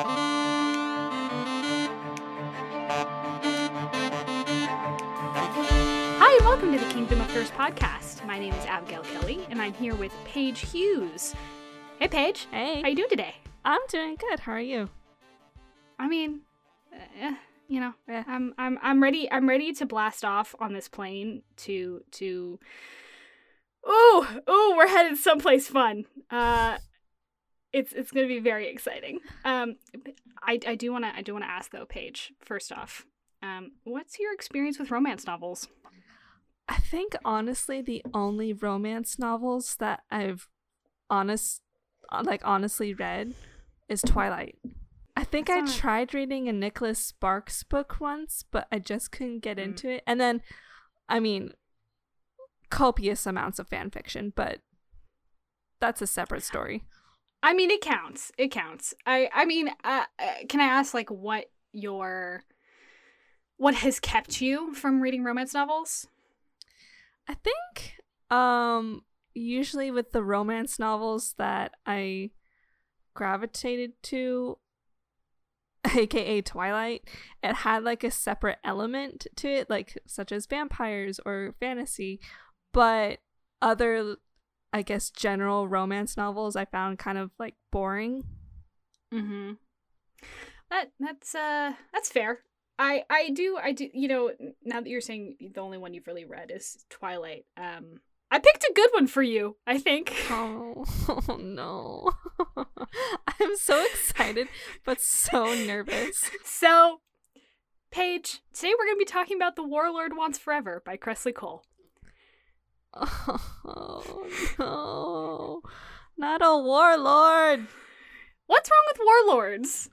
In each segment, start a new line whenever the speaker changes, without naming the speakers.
Hi, and welcome to the Kingdom of Thirst podcast. My name is Abigail Kelly, and I'm here with Paige Hughes. Hey, Paige.
Hey.
How you doing today?
I'm doing good. How are you?
I mean, uh, you know,
Yeah.
I'm I'm I'm ready. I'm ready to blast off on this plane to to. Oh, oh, we're headed someplace fun. Uh, it's it's gonna be very exciting. Um, I I do wanna I do wanna ask though, Paige. First off, um, what's your experience with romance novels?
I think honestly the only romance novels that I've honest like honestly read is Twilight. I think
That's
I
not-
tried reading a Nicholas Sparks book once, but I just couldn't get
Mm.
into it. And then I mean copious amounts of fan fiction, but that's a separate story.
I mean, it counts. It counts. I I mean, uh, uh, can I ask like what your what has kept you from reading romance novels?
I think um usually with the romance novels that I gravitated to aka Twilight, it had like a separate element to it like such as vampires or fantasy, but other I guess general romance novels I found kind of like boring.
Mm-hmm. That that's uh that's fair. I I do I do you know now that you're saying the only one you've really read is Twilight. Um, I picked a good one for you. I think.
Oh, oh no. I'm so excited but so nervous.
So, Paige, today we're gonna be talking about "The Warlord Wants Forever" by Kresley Cole.
Oh no. Not a warlord.
What's wrong with warlords?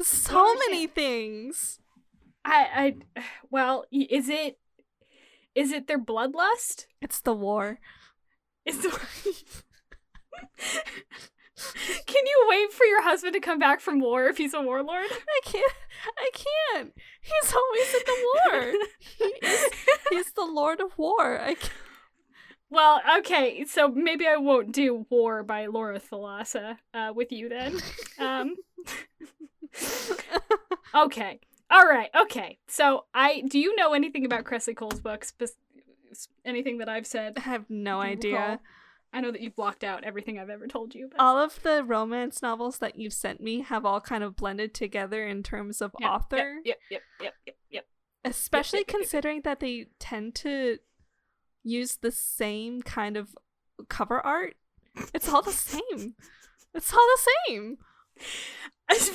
So many things.
I I well, is it is it their bloodlust?
It's the war.
It's the Can you wait for your husband to come back from war if he's a warlord?
I can't. I can't. He's always in the war. He is, he's the lord of war. I can't.
Well, okay, so maybe I won't do War by Laura Thalassa uh, with you then. Um, okay, all right, okay. So I do you know anything about Kresley Cole's books? Anything that I've said?
I have no idea.
recall? I know that you've blocked out everything I've ever told you. But
All of the romance novels that you've sent me have all kind of blended together in terms of
Yep,
author,
Yep, yep, yep, yep, yep.
especially
yep, yep, yep.
considering that they tend to use the same kind of cover art. It's all the same. It's all the same.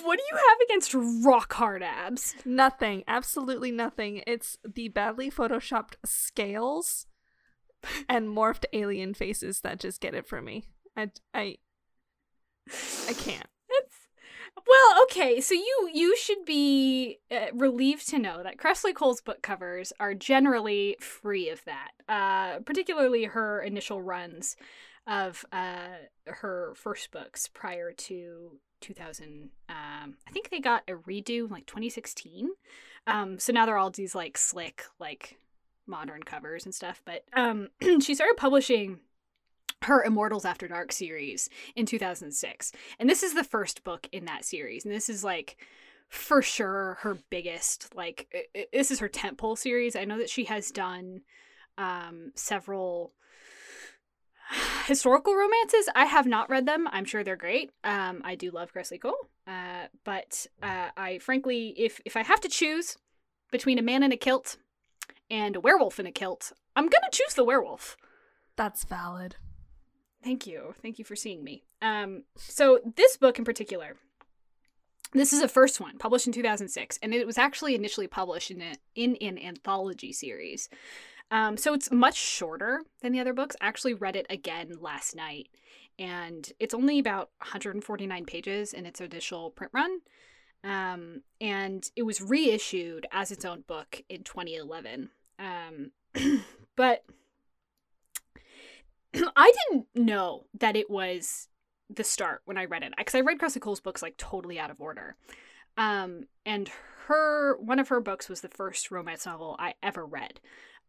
What do you have against rock hard abs?
Nothing. Absolutely nothing. It's the badly photoshopped scales and morphed alien faces that just get it for me. I I I can't.
Well, okay. So you you should be uh, relieved to know that Kresley Cole's book covers are generally free of that. Uh, particularly her initial runs of uh, her first books prior to 2000. Um, I think they got a redo in like 2016. Um, so now they're all these like slick like modern covers and stuff. But um, she started publishing her Immortals After Dark series in 2006. And this is the first book in that series. And this is like for sure her biggest like this is her tentpole series. I know that she has done um several historical romances. I have not read them. I'm sure they're great. Um I do love Kresley Cole. Uh but uh I frankly if if I have to choose between a man in a kilt and a werewolf in a kilt, I'm going to choose the werewolf.
That's valid.
Thank you. Thank you for seeing me. Um, so this book in particular, this is a first one published in 2006, and it was actually initially published in, a, in an anthology series. Um, so it's much shorter than the other books. I actually read it again last night, and it's only about 149 pages in its initial print run. Um, and it was reissued as its own book in 2011. Um, but I didn't know that it was the start when I read it because I read Kresley Cole's books like totally out of order. Um, and her one of her books was the first romance novel I ever read,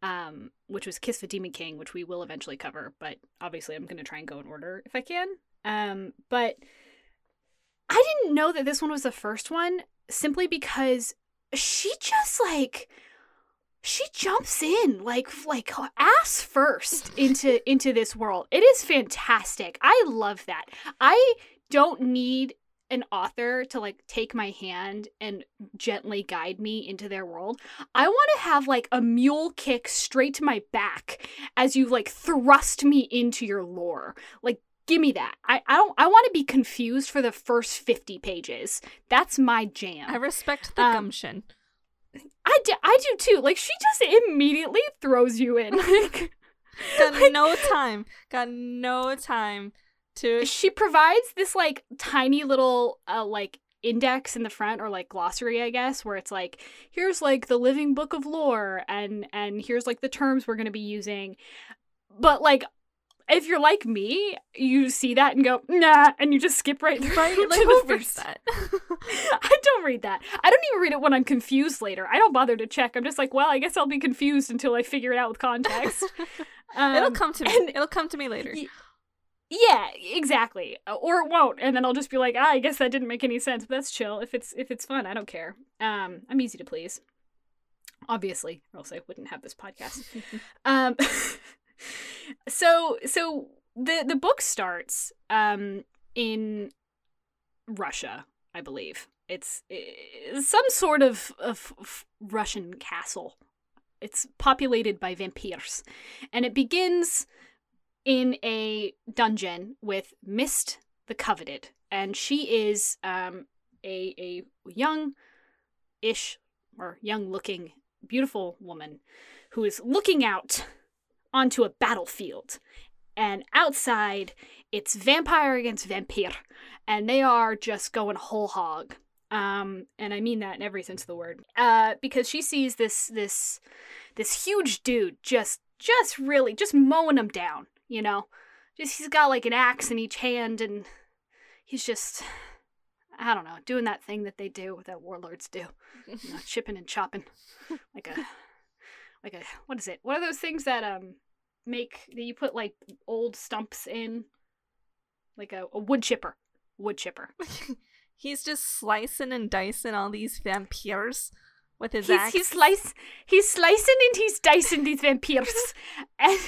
um, which was Kiss the Demon King, which we will eventually cover. But obviously, I'm going to try and go in order if I can. Um, but I didn't know that this one was the first one simply because she just like she jumps in like like ass first into into this world. It is fantastic. I love that. I don't need an author to like take my hand and gently guide me into their world. I want to have like a mule kick straight to my back as you like thrust me into your lore. Like give me that. I, I don't I want to be confused for the first 50 pages. That's my jam.
I respect the
Um,
gumption.
I do, I do too. Like she just immediately throws you in. Like
Got no time. Got no time to.
she provides this like tiny little uh like index in the front or like glossary i guess where it's like here's like the living book of lore and and here's like the terms we're going to be using but like if you're like me you see that and go nah and you just skip right through
Right?
to
Like
the first-
that?
I don't read that. I don't even read it when I'm confused later. I don't bother to check. I'm just like, well, I guess I'll be confused until I figure it out with context. Um,
It'll come to me.
and-
It'll come to me later.
y- Yeah, exactly. Or it won't, and then I'll just be like, ah, I guess that didn't make any sense. But that's chill. If it's if it's fun, I don't care. Um, I'm easy to please. Obviously, or else I wouldn't have this podcast. Um, so so the the book starts um in Russia, I believe. It's, uh some sort of, of of Russian castle. It's populated by vampires, and it begins in a dungeon with Mist the Coveted, and she is um a a young ish or young looking beautiful woman who is looking out onto a battlefield. And outside, it's vampire against vampire. And they are just going whole hog. Um, and I mean that in every sense of the word. Uh, because she sees this this this huge dude just just really just mowing them down, you know? Just he's got like an axe in each hand and he's just I don't know, doing that thing that they do that warlords do. You know, chipping and chopping. Like a like a what is it? What are those things that um make that you put like old stumps in? Like a, a wood chipper. Wood chipper.
He's just slicing and dicing all these vampires with his
He's
axe.
he's slice he's slicing and he's dicing these vampires, and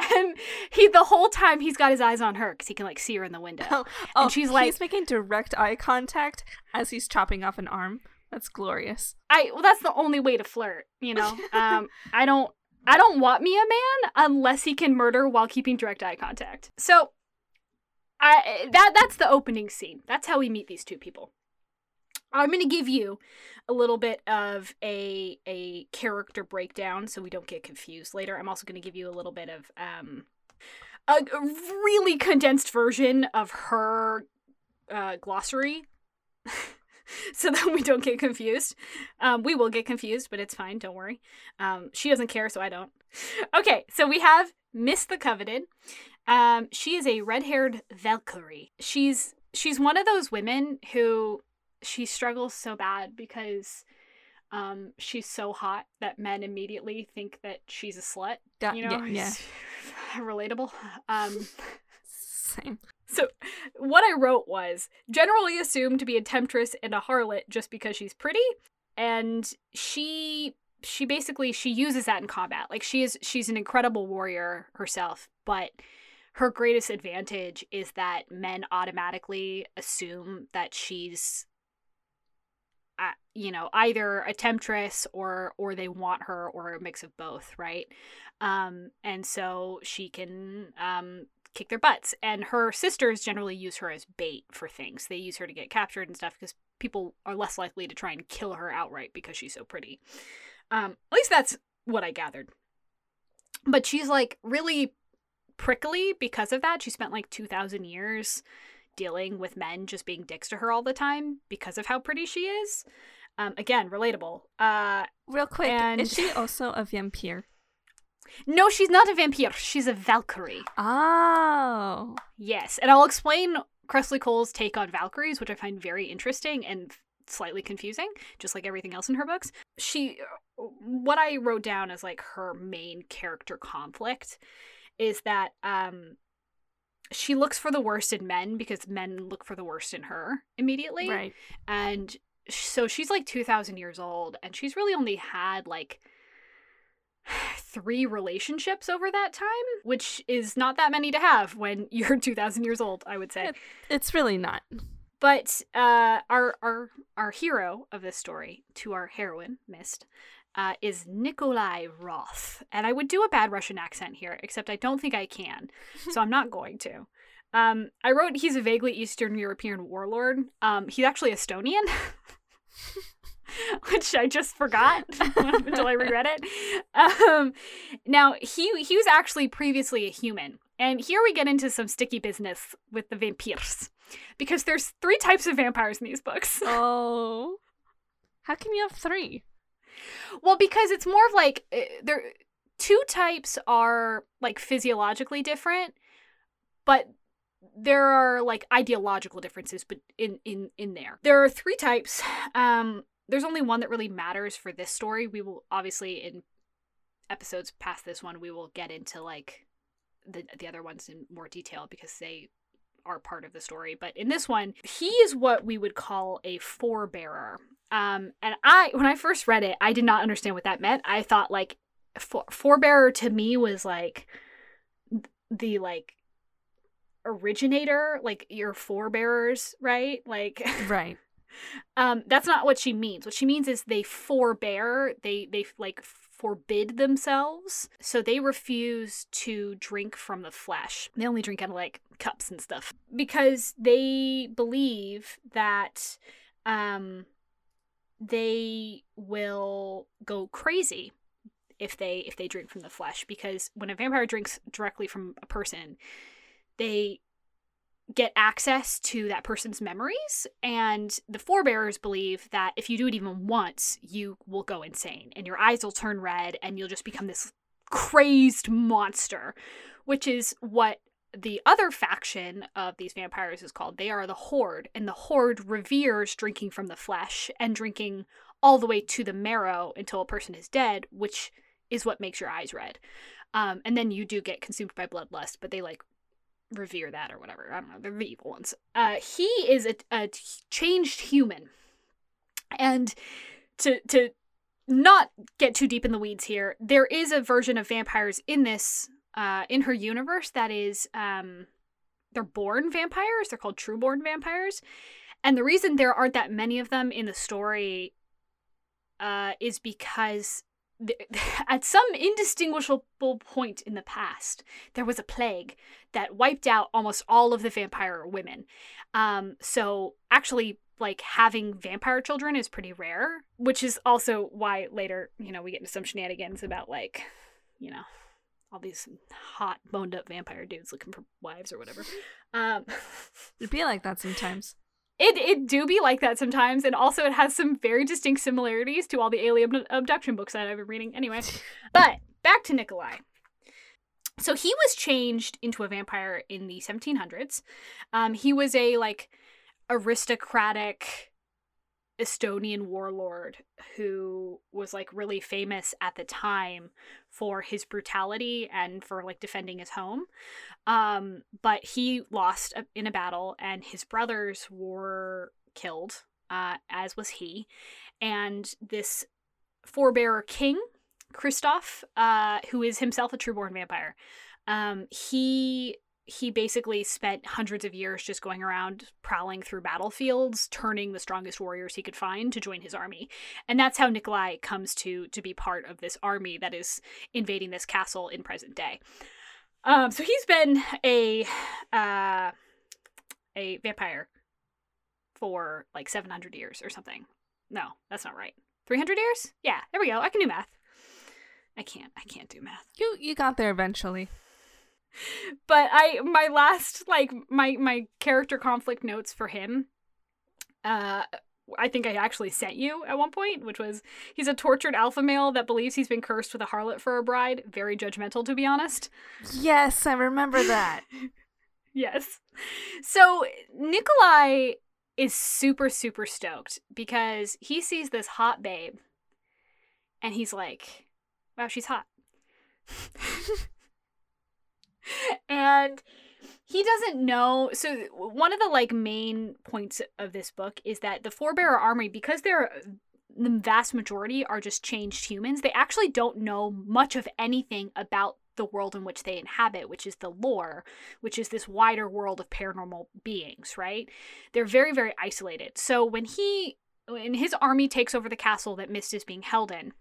and he the whole time he's got his eyes on her because he can like see her in the window.
Oh, oh,
she's like-
he's making direct eye contact as he's chopping off an arm. That's glorious.
I well that's the only way to flirt, you know. Um, I don't I don't want me a man unless he can murder while keeping direct eye contact. So, I that that's the opening scene. That's how we meet these two people. I'm going to give you a little bit of a a character breakdown so we don't get confused later. I'm also going to give you a little bit of um a, a really condensed version of her uh, glossary. so that we don't get confused. Um, we will get confused, but it's fine. Don't worry. Um, she doesn't care, so I don't. Okay, so we have Mist the Coveted. Um, she is a red-haired Valkyrie. She's she's one of those women who she struggles so bad because um, she's so hot that men immediately think that she's a slut. You know,
yeah, yeah.
Relatable. Um,
Same.
So, what I wrote was generally assumed to be a temptress and a harlot just because she's pretty, and she she basically she uses that in combat. Like she is she's an incredible warrior herself, but her greatest advantage is that men automatically assume that she's uh, you know either a temptress or or they want her or a mix of both right um and so she can um kick their butts. And her sisters generally use her as bait for things. They use her to get captured and stuff because people are less likely to try and kill her outright because she's so pretty. Um, at least that's what I gathered. But she's like really prickly because of that. She spent like 2,000 years dealing with men just being dicks to her all the time because of how pretty she is. Um, again, relatable. Uh,
Real quick,
And-
is she also a vampire?
No, she's not a vampire. She's a Valkyrie.
Oh.
Yes, and I'll explain Kresley Cole's take on Valkyries, which I find very interesting and slightly confusing, just like everything else in her books. She, what I wrote down as like her main character conflict is that um, she looks for the worst in men because men look for the worst in her immediately.
Right.
And so she's like 2000 years old and she's really only had like three relationships over that time, which is not that many to have when you're 2000 years old, I would say.
It- It's really not.
But uh, our our our hero of this story, to our heroine, Mist, uh, is Nikolai Roth, and I would do a bad Russian accent here, except I don't think I can, so I'm not going to. Um, I wrote he's a vaguely Eastern European warlord. Um, he's actually Estonian, which I just forgot until I reread it. Um, now he he was actually previously a human, and here we get into some sticky business with the vampires because there's three types of vampires in these books.
Oh. How can you have three?
Well, because it's more of like uh, there two types are like physiologically different, but there are like ideological differences but in in in there. There are three types. Um there's only one that really matters for this story. We will obviously in episodes past this one we will get into like the the other ones in more detail because they are part of the story. But in this one, he is what we would call a forebearer. Um, and I, when I first read it, I did not understand what that meant. I thought like for- forebearer to me was like the like originator, like your forebearers, right? Like,
Right.
Um, that's not what she means. What she means is they forbear. They they like forbid themselves, so they refuse to drink from the flesh. They only drink out of like cups and stuff because they believe that um they will go crazy if they if they drink from the flesh because when a vampire drinks directly from a person they get access to that person's memories and the forebearers believe that if you do it even once you will go insane and your eyes will turn red and you'll just become this crazed monster which is what the other faction of these vampires is called. They are the horde and the horde reveres drinking from the flesh and drinking all the way to the marrow until a person is dead which is what makes your eyes red. Um, and then you do get consumed by bloodlust but they like revere that or whatever. I don't know. They're the evil ones. Uh, he is a, a changed human, and to to not get too deep in the weeds here, there is a version of vampires in this uh, in her universe that is um, they're born vampires. They're called trueborn vampires, and the reason there aren't that many of them in the story uh, is because at some indistinguishable point in the past, there was a plague that wiped out almost all of the vampire women. Um, so actually, like having vampire children is pretty rare, which is also why later, you know, we get into some shenanigans about like, you know, all these hot boned up vampire dudes looking for wives or whatever. Um,
It'd be like that sometimes.
It it do be like that sometimes, and also it has some very distinct similarities to all the alien abduction books that I've been reading. Anyway, but back to Nikolai. So he was changed into a vampire in the 1700s. Um, he was a like aristocratic Estonian warlord who was like really famous at the time for his brutality and for like defending his home. Um, but he lost in a battle, and his brothers were killed, uh, as was he. And this forebearer king, Kristoff, uh, who is himself a trueborn vampire, um, he he basically spent hundreds of years just going around prowling through battlefields turning the strongest warriors he could find to join his army. And that's how nikolai comes to to be part of this army that is invading this castle in present day. Um so he's been a uh a vampire for like 700 years or something. No that's not right. 300 years? Yeah there we go. I can do math. I can't. I can't do math.
You you got there eventually.
But I my last like my my character conflict notes for him uh I think I actually sent you at one point, which was he's a tortured alpha male that believes he's been cursed with a harlot for a bride. Very judgmental, to be honest.
Yes, I remember that.
Yes. So Nikolai is super, super stoked because he sees this hot babe and he's like, wow, she's hot. and he doesn't know. So one of the like main points of this book is that the Forebearer Army, because they're the vast majority are just changed humans, they actually don't know much of anything about the world in which they inhabit, which is the lore, which is this wider world of paranormal beings, right? They're very, very isolated. So when he when his army takes over the castle that Mist is being held in,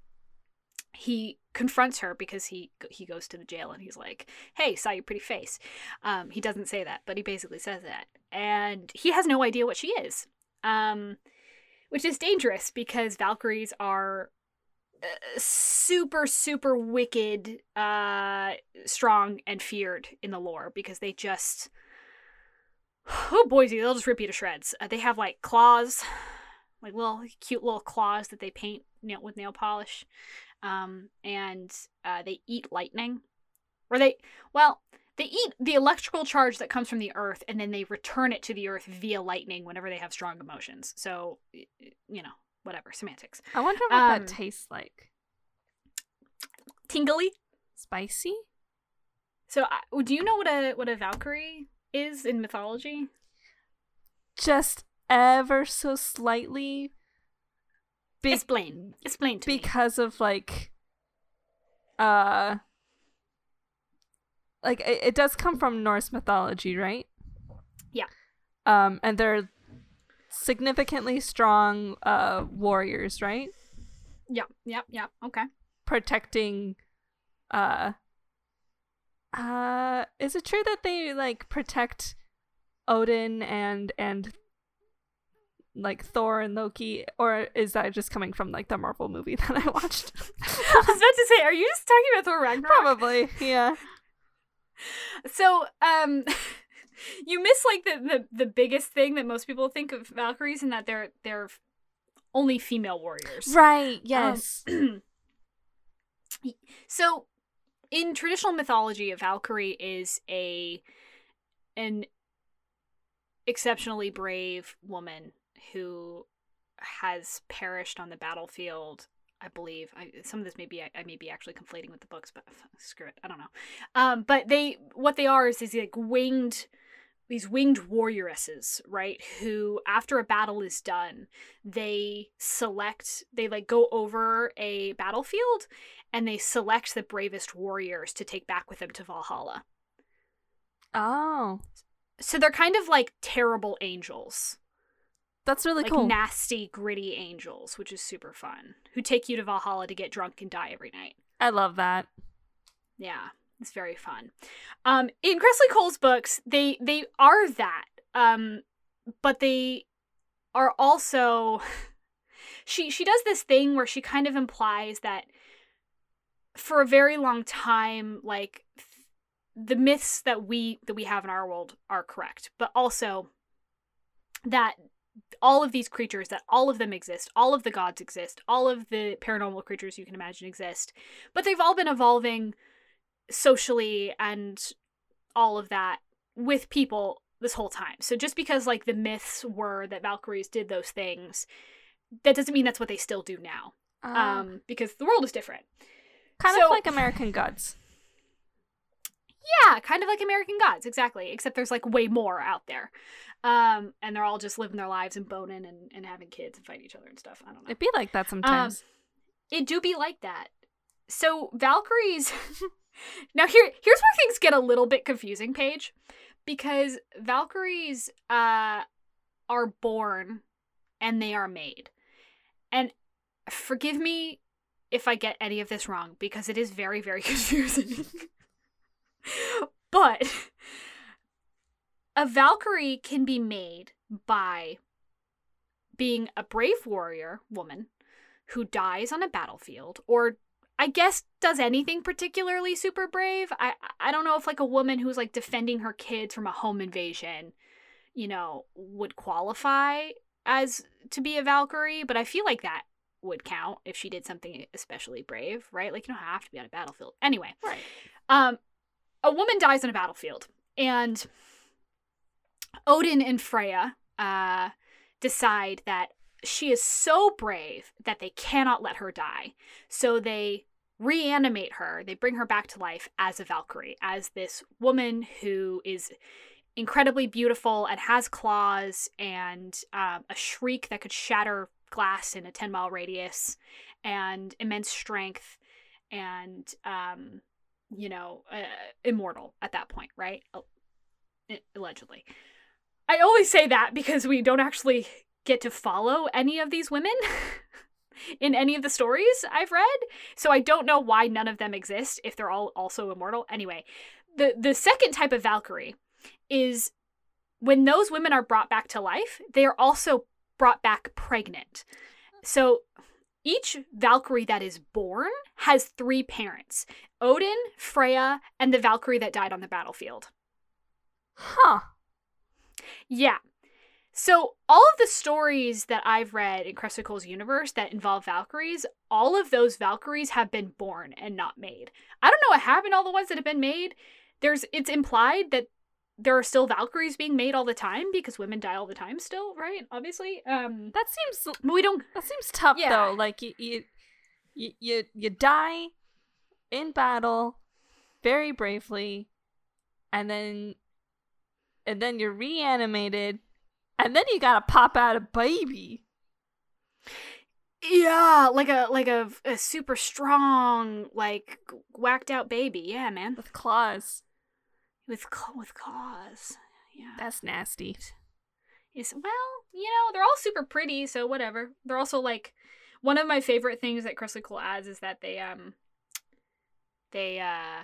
he confronts her because he he goes to the jail and he's like, "Hey, saw your pretty face." Um, he doesn't say that, but he basically says that, and he has no idea what she is, um, which is dangerous because Valkyries are uh, super super wicked, uh, strong and feared in the lore because they just oh Boise, they'll just rip you to shreds. Uh, they have like claws, like little cute little claws that they paint with nail polish um, and uh, they eat lightning, or they well they eat the electrical charge that comes from the earth, and then they return it to the earth via lightning whenever they have strong emotions. So you know whatever semantics.
I wonder what um, that tastes like.
Tingly,
spicy.
So, uh, do you know what a what a Valkyrie is in mythology?
Just ever so slightly,
be- explain. Explain to
because me. of like uh like it, it does come from Norse mythology, right?
Yeah.
Um and they're significantly strong uh warriors, right?
Yeah, yeah, yeah. Okay.
Protecting uh uh is it true that they like protect Odin and and like Thor and Loki, or is that just coming from like the Marvel movie that I watched?
I was about to say, are you just talking about Thor Ragnarok?
Probably, yeah.
So, um, you miss like the, the the biggest thing that most people think of Valkyries, and that they're they're only female warriors.
Right. Um, yes.
Um, so, in traditional mythology, a Valkyrie is a an exceptionally brave woman who has perished on the battlefield I believe I, some of this may be I, I, may be actually conflating with the books, but screw it, I don't know. Um, but they what they are is these like winged these winged warrioresses, right? Who after a battle is done, they select they like go over a battlefield and they select the bravest warriors to take back with them to Valhalla.
Oh,
so they're kind of like terrible angels
that's really
like
cool.
Nasty, gritty angels, which is super fun. Who take you to Valhalla to get drunk and die every night.
I love that.
Yeah, it's very fun. Um, in Kresley Cole's books, they they are that, um, but they are also. she she does this thing where she kind of implies that for a very long time, like the myths that we that we have in our world are correct, but also that all of these creatures that all of them exist all of the gods exist all of the paranormal creatures you can imagine exist but they've all been evolving socially and all of that with people this whole time. So just because like the myths were that valkyries did those things that doesn't mean that's what they still do now uh, um because the world is different.
Kind so, of like american gods
yeah kind of like american gods exactly except there's like way more out there um, and they're all just living their lives and boning and, and having kids and fighting each other and stuff. I don't know.
It'd be like that sometimes. Um,
it do be like that. So Valkyries now here here's where things get a little bit confusing, Paige. Because Valkyries uh are born and they are made. And forgive me if I get any of this wrong, because it is very, very confusing. But a Valkyrie can be made by being a brave warrior woman who dies on a battlefield or I guess does anything particularly super brave. I I don't know if like a woman who's like defending her kids from a home invasion, you know, would qualify as to be a Valkyrie, but I feel like that would count if she did something especially brave, right? Like you don't have to be on a battlefield. Anyway.
Right.
Um a woman dies on a battlefield and Odin and Freya uh, decide that she is so brave that they cannot let her die. So they reanimate her. They bring her back to life as a Valkyrie, as this woman who is incredibly beautiful and has claws and um, a shriek that could shatter glass in a 10 mile radius and immense strength and um, you know uh, immortal at that point right allegedly i only say that because we don't actually get to follow any of these women in any of the stories I've read. So I don't know why none of them exist if they're all also immortal. Anyway, the the second type of Valkyrie is when those women are brought back to life, they are also brought back pregnant. So each Valkyrie that is born has three parents Odin, Freya, and the Valkyrie that died on the battlefield.
Huh.
Yeah. So, all of the stories that I've read in Cressida Cole's universe that involve Valkyries, all of those Valkyries have been born and not made. I don't know what happened all the ones that have been made. There's it's implied that there are still Valkyries being made all the time because women die all the time still, right? Obviously. Um
That seems
we don't
That seems tough yeah. though. Like you, you you you die in battle very bravely and then and then you're reanimated and then you gotta pop out a baby.
Yeah, like a like a, a super strong, like whacked out baby. Yeah, man,
with claws.
With with claws. Yeah,
that's nasty.
Is well, you know, they're all super pretty, so whatever. They're also like one of my favorite things that Kresley Cole adds is that they um they uh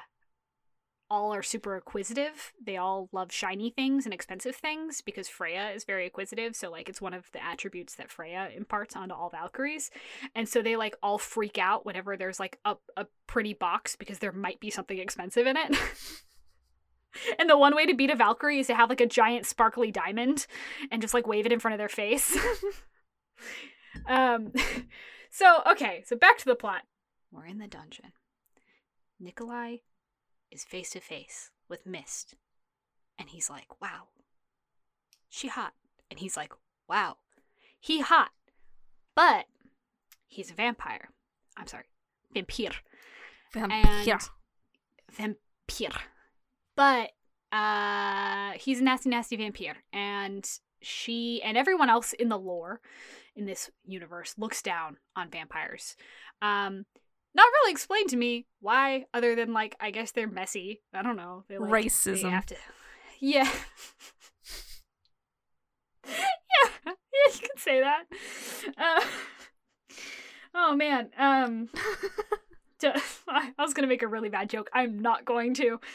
all are super acquisitive. They all love shiny things and expensive things because Freya is very acquisitive. So like it's one of the attributes that Freya imparts onto all Valkyries. And so they like all freak out whenever there's like a, a pretty box because there might be something expensive in it. and the one way to beat a Valkyrie is to have like a giant sparkly diamond and just like wave it in front of their face. um so okay, so back to the plot. We're in the dungeon. Nikolai is face to face with Mist. And he's like, wow, she hot. And he's like, wow, he hot. But he's a vampire. I'm sorry, vampire.
Vampire.
And vampire. But uh, he's a nasty, nasty vampire. And she and everyone else in the lore in this universe looks down on vampires. Um, not really explained to me why, other than like I guess they're messy. I don't know. They like,
Racism. They have to.
Yeah. yeah, yeah, you can say that. Uh, oh man. Um. to, I was gonna make a really bad joke. I'm not going to.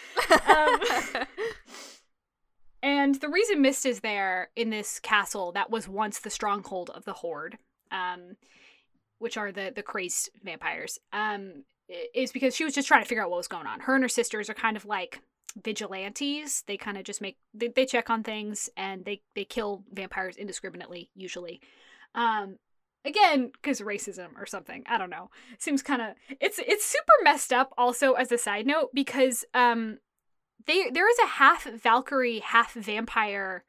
Um, and the reason Mist is there in this castle that was once the stronghold of the Horde. Um, which are the the crazed vampires, um, is because she was just trying to figure out what was going on. Her and her sisters are kind of like vigilantes. They kind of just make they, they check on things and they they kill vampires indiscriminately usually. Um, again because racism or something i don't know. Seems kind of it's it's super messed up also as a side note because um they there is a half valkyrie half vampire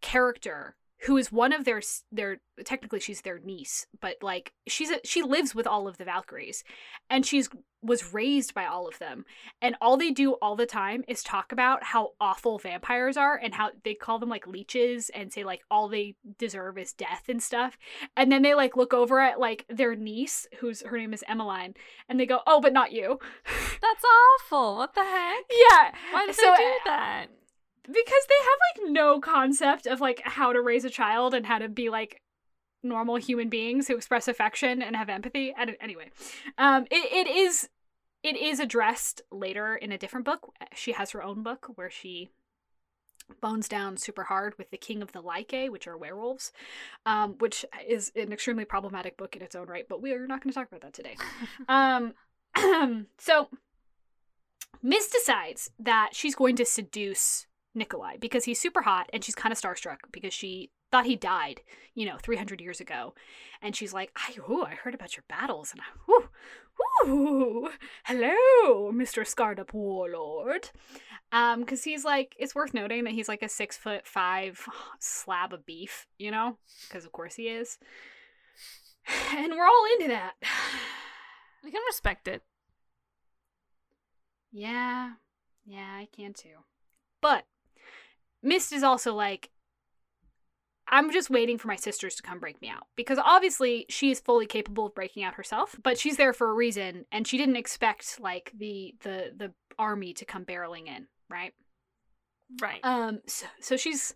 character who is one of their their technically she's their niece but like she's a, she lives with all of the valkyries and she's was raised by all of them and all they do all the time is talk about how awful vampires are and how they call them like leeches and say like all they deserve is death and stuff and then they like look over at like their niece who's her name is emmeline and they go oh but not you.
That's awful. What the heck?
Yeah.
Why did so, they do that
because they have like no concept of like how to raise a child and how to be like normal human beings who express affection and have empathy. And anyway, um, it, it is it is addressed later in a different book. She has her own book where she bones down super hard with the king of the Lycae, which are werewolves, um, which is an extremely problematic book in its own right. But we are not going to talk about that today. um, so Mist decides that she's going to seduce Nikolai because he's super hot and she's kind of starstruck because she thought he died, you know, 300 years ago. And she's like, I, ooh, I heard about your battles and I, ooh, ooh, hello, Mr. Scarred Up Warlord. Um, because he's like, it's worth noting that he's like a six foot five slab of beef, you know, because of course he is. And we're all into that.
I can respect it.
Yeah, yeah, I can too. But Mist is also like, I'm just waiting for my sisters to come break me out because obviously she is fully capable of breaking out herself, but she's there for a reason, and she didn't expect like the the the army to come barreling in, right?
Right.
Um, so, so she's,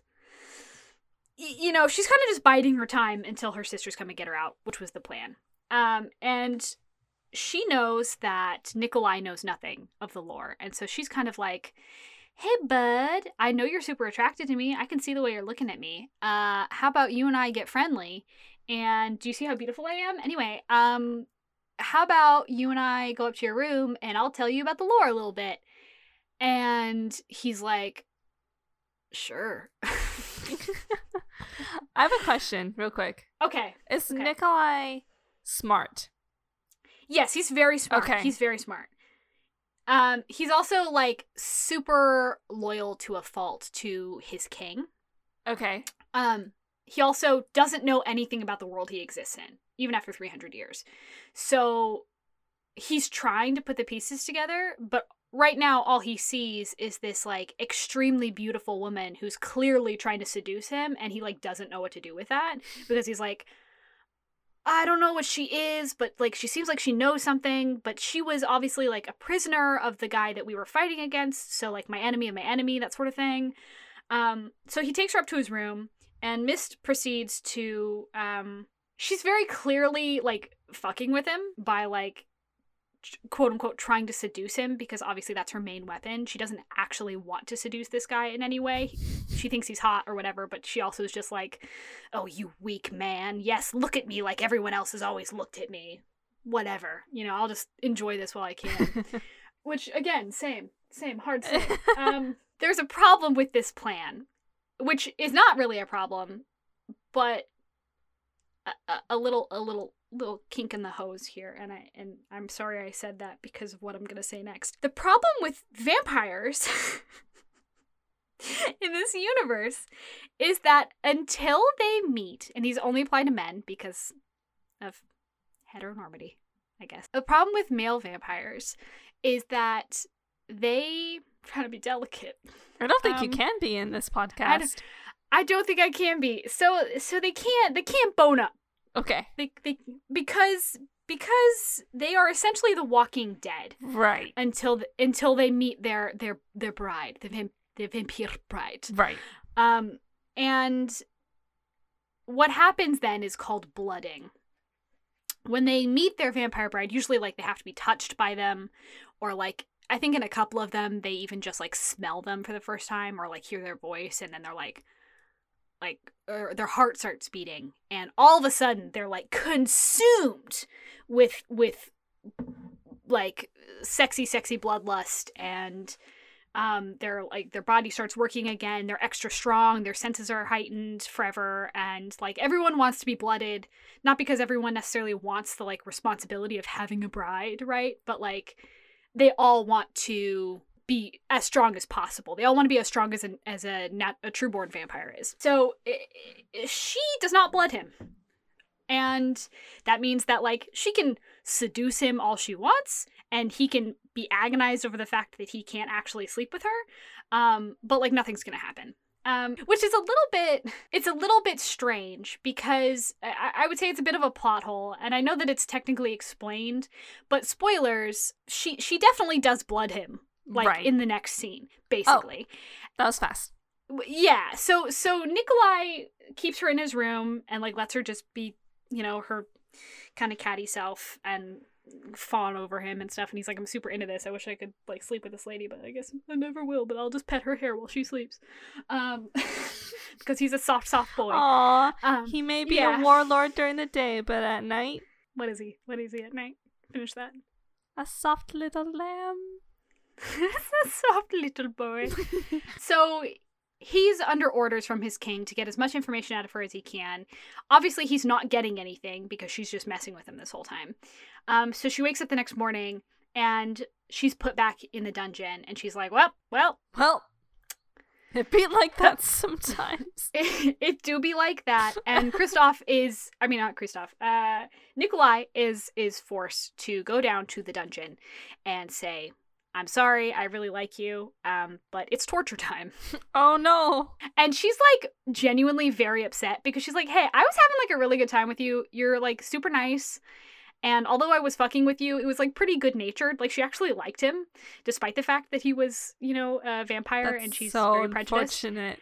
you know, she's kind of just biding her time until her sisters come and get her out, which was the plan. Um, and she knows that Nikolai knows nothing of the lore, and so she's kind of like, "Hey, bud, I know you're super attracted to me. I can see the way you're looking at me. Uh, how about you and I get friendly? And do you see how beautiful I am? Anyway, um, how about you and I go up to your room and I'll tell you about the lore a little bit." And he's like, "Sure."
I have a question, real quick.
okay.
Is
Okay.
Nikolai smart?
Yes, he's very smart.
Okay.
He's very smart. Um, he's also like super loyal to a fault to his king.
Okay.
Um, he also doesn't know anything about the world he exists in, even after 300 years. So he's trying to put the pieces together, but right now all he sees is this like extremely beautiful woman who's clearly trying to seduce him and he like doesn't know what to do with that because he's like I don't know what she is, but like she seems like she knows something, but she was obviously like a prisoner of the guy that we were fighting against, so like my enemy of my enemy, that sort of thing. Um, so he takes her up to his room, and Mist proceeds to um she's very clearly like fucking with him by like quote unquote trying to seduce him because obviously that's her main weapon. She doesn't actually want to seduce this guy in any way. She thinks he's hot or whatever, but she also is just like, "Oh, you weak man. Yes, look at me like everyone else has always looked at me. Whatever. You know, I'll just enjoy this while I can." Which again, same, same, hard same. um, there's a problem with this plan, which is not really a problem, but a, a, a little, a little, little kink in the hose here, and I and I'm sorry I said that because of what I'm gonna say next. The problem with vampires in this universe is that until they meet, and these only apply to men because of heteronormity, I guess. The problem with male vampires is that they trying to be delicate.
I don't think you
Um,
can be in this
I
podcast.
I don't think I can be. So so they can't they can't bone up.
Okay.
They, they because because they are essentially the walking dead
Right.
until until they meet their their their bride, the vamp- the vampire bride.
Right.
Um, and what happens then is called blooding. When they meet their vampire bride, usually like they have to be touched by them, or like I think in a couple of them they even just like smell them for the first time, or like hear their voice, and then they're like, like or their heart starts beating, and all of a sudden they're like consumed with with like sexy, sexy bloodlust and um their like their body starts working again they're extra strong their senses are heightened forever and like everyone wants to be blooded not because everyone necessarily wants the like responsibility of having a bride right? But like they all want to be as strong as possible. They all want to be as strong as a as a nat- a trueborn vampire is. So i i she does not blood him. And that means that like she can seduce him all she wants and he can be agonized over the fact that he can't actually sleep with her um but like nothing's gonna happen. Um which is a little bit it's a little bit strange because I, I would say it's a bit of a plot hole and i know that it's technically explained but spoilers she she definitely does blood him like
right.
in the next scene basically Oh,
that was fast.
Yeah so so nikolai keeps her in his room and like lets her just be you know her kind of catty self and fawn over him and stuff and he's like i'm super into this i wish i could like sleep with this lady but i guess i never will but i'll just pet her hair while she sleeps um because he's a soft soft boy
Aw.
um
He may be
yeah.
a warlord during the day, but at night,
what is he what is he at night finish that
a soft little lamb.
A soft little boy So he's under orders from his king to get as much information out of her as he can. Obviously, he's not getting anything because she's just messing with him this whole time. Um, so she wakes up the next morning and she's put back in the dungeon and she's like, well, well,
Well, it be like that sometimes.
it, it do be like that. And Kristoff is, I mean, not Kristoff, uh, Nikolai is, is forced to go down to the dungeon and say, I'm sorry, I really like you, um, but it's torture time.
Oh no.
And she's like genuinely very upset because she's like, hey, I was having like a really good time with you. You're like super nice. And although I was fucking with you, it was like pretty good natured. Like she actually liked him, despite the fact that he was, you know, a vampire
That's
and she's
so
very prejudiced.
unfortunate.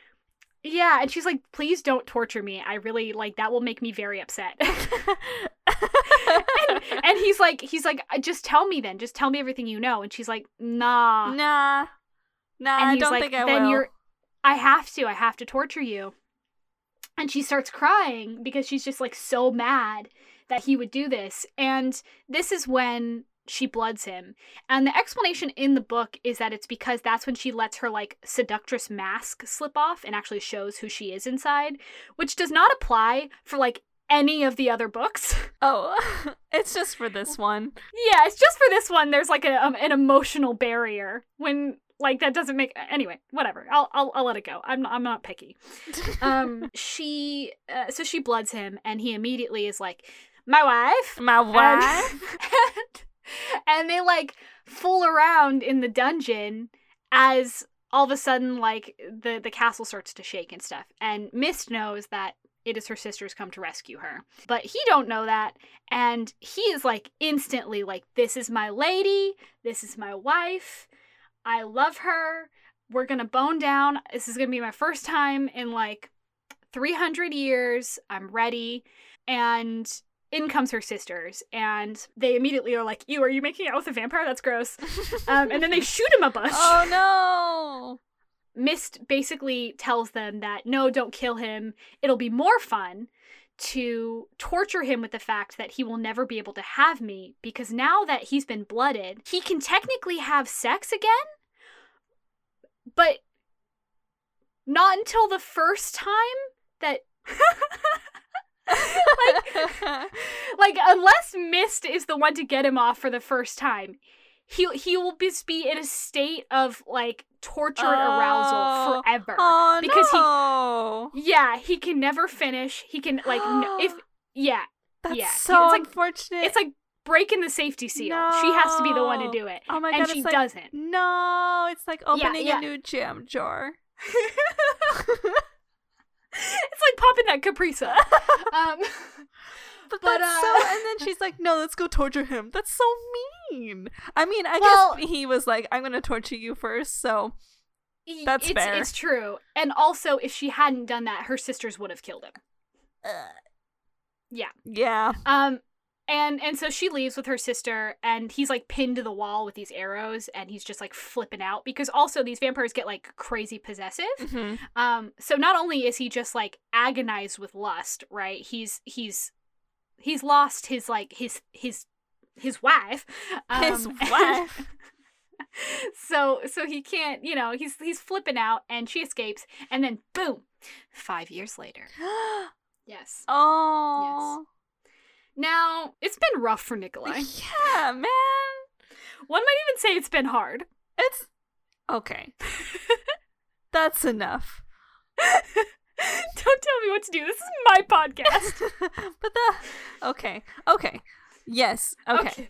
Yeah, and she's like, please don't torture me. I really like that will make me very upset. and, and he's like, he's like, "Uh, just tell me then. Just tell me everything you know. And she's like, nah.
nah. Nah,
and
I
he's
don't
like,
think I
then
will.
you're I have to, I have to torture you. And she starts crying because she's just like so mad that he would do this. And this is when she bloods him. And the explanation in the book is that it's because that's when she lets her like seductress mask slip off and actually shows who she is inside, which does not apply for like any of the other books.
Oh, it's just for this one.
yeah, it's just for this one. There's like a, um, an emotional barrier when like that doesn't make anyway. Whatever. I'll I'll, I'll let it go. I'm not, I'm not picky. Um, she uh, so she bloods him, and he immediately is like, "My wife."
My wife.
and, and they like fool around in the dungeon as all of a sudden like the the castle starts to shake and stuff and mist knows that it is her sisters come to rescue her. But he don't know that and he is like instantly like this is my lady this is my wife i love her we're gonna bone down this is gonna be my first time in like 300 years i'm ready and in comes her sisters and they immediately are like ew are you making out with a vampire? That's gross. Um, and then they shoot him a bunch.
Oh no.
Mist basically tells them that no, don't kill him. It'll be more fun to torture him with the fact that he will never be able to have me because now that he's been blooded, he can technically have sex again, but not until the first time that. like, like unless Mist is the one to get him off for the first time, he he will just be in a state of like torture and
Oh.
arousal forever.
oh
because he- Yeah, he can never finish. He can like n- if yeah,
That's
yeah,
so
it's like-
unfortunate.
it's like breaking the safety seal. She has to be the one to do it,
oh my
and
god,
she
like,
doesn't.
No, it's like opening
yeah.
a new jam jar.
It's like popping that Capri Sun. um,
But,
But,
that's
uh,
so. And then she's like, "No, let's go torture him." That's so mean. I mean, I
Well-
guess he was like, "I'm gonna torture you first, So That's
it's,
fair.
It's true, and also if she hadn't done that, her sisters would have killed him. Yeah.
yeah.
Um, and and so she leaves with her sister, and he's like pinned to the wall with these arrows, and he's just like flipping out because also these vampires get like crazy possessive.
Mhm.
Um, so not only is he just like agonized with lust, right? He's he's he's lost his like his his his wife.
His
um,
wife.
so so he can't, you know, he's he's flipping out, and she escapes, and then boom, five years later. Yes.
oh. Yes.
Now it's been rough for Nikolai.
Yeah, man.
One might even say it's been hard.
It's okay. That's enough.
Don't tell me what to do. This is my podcast.
but the okay, okay, yes, okay.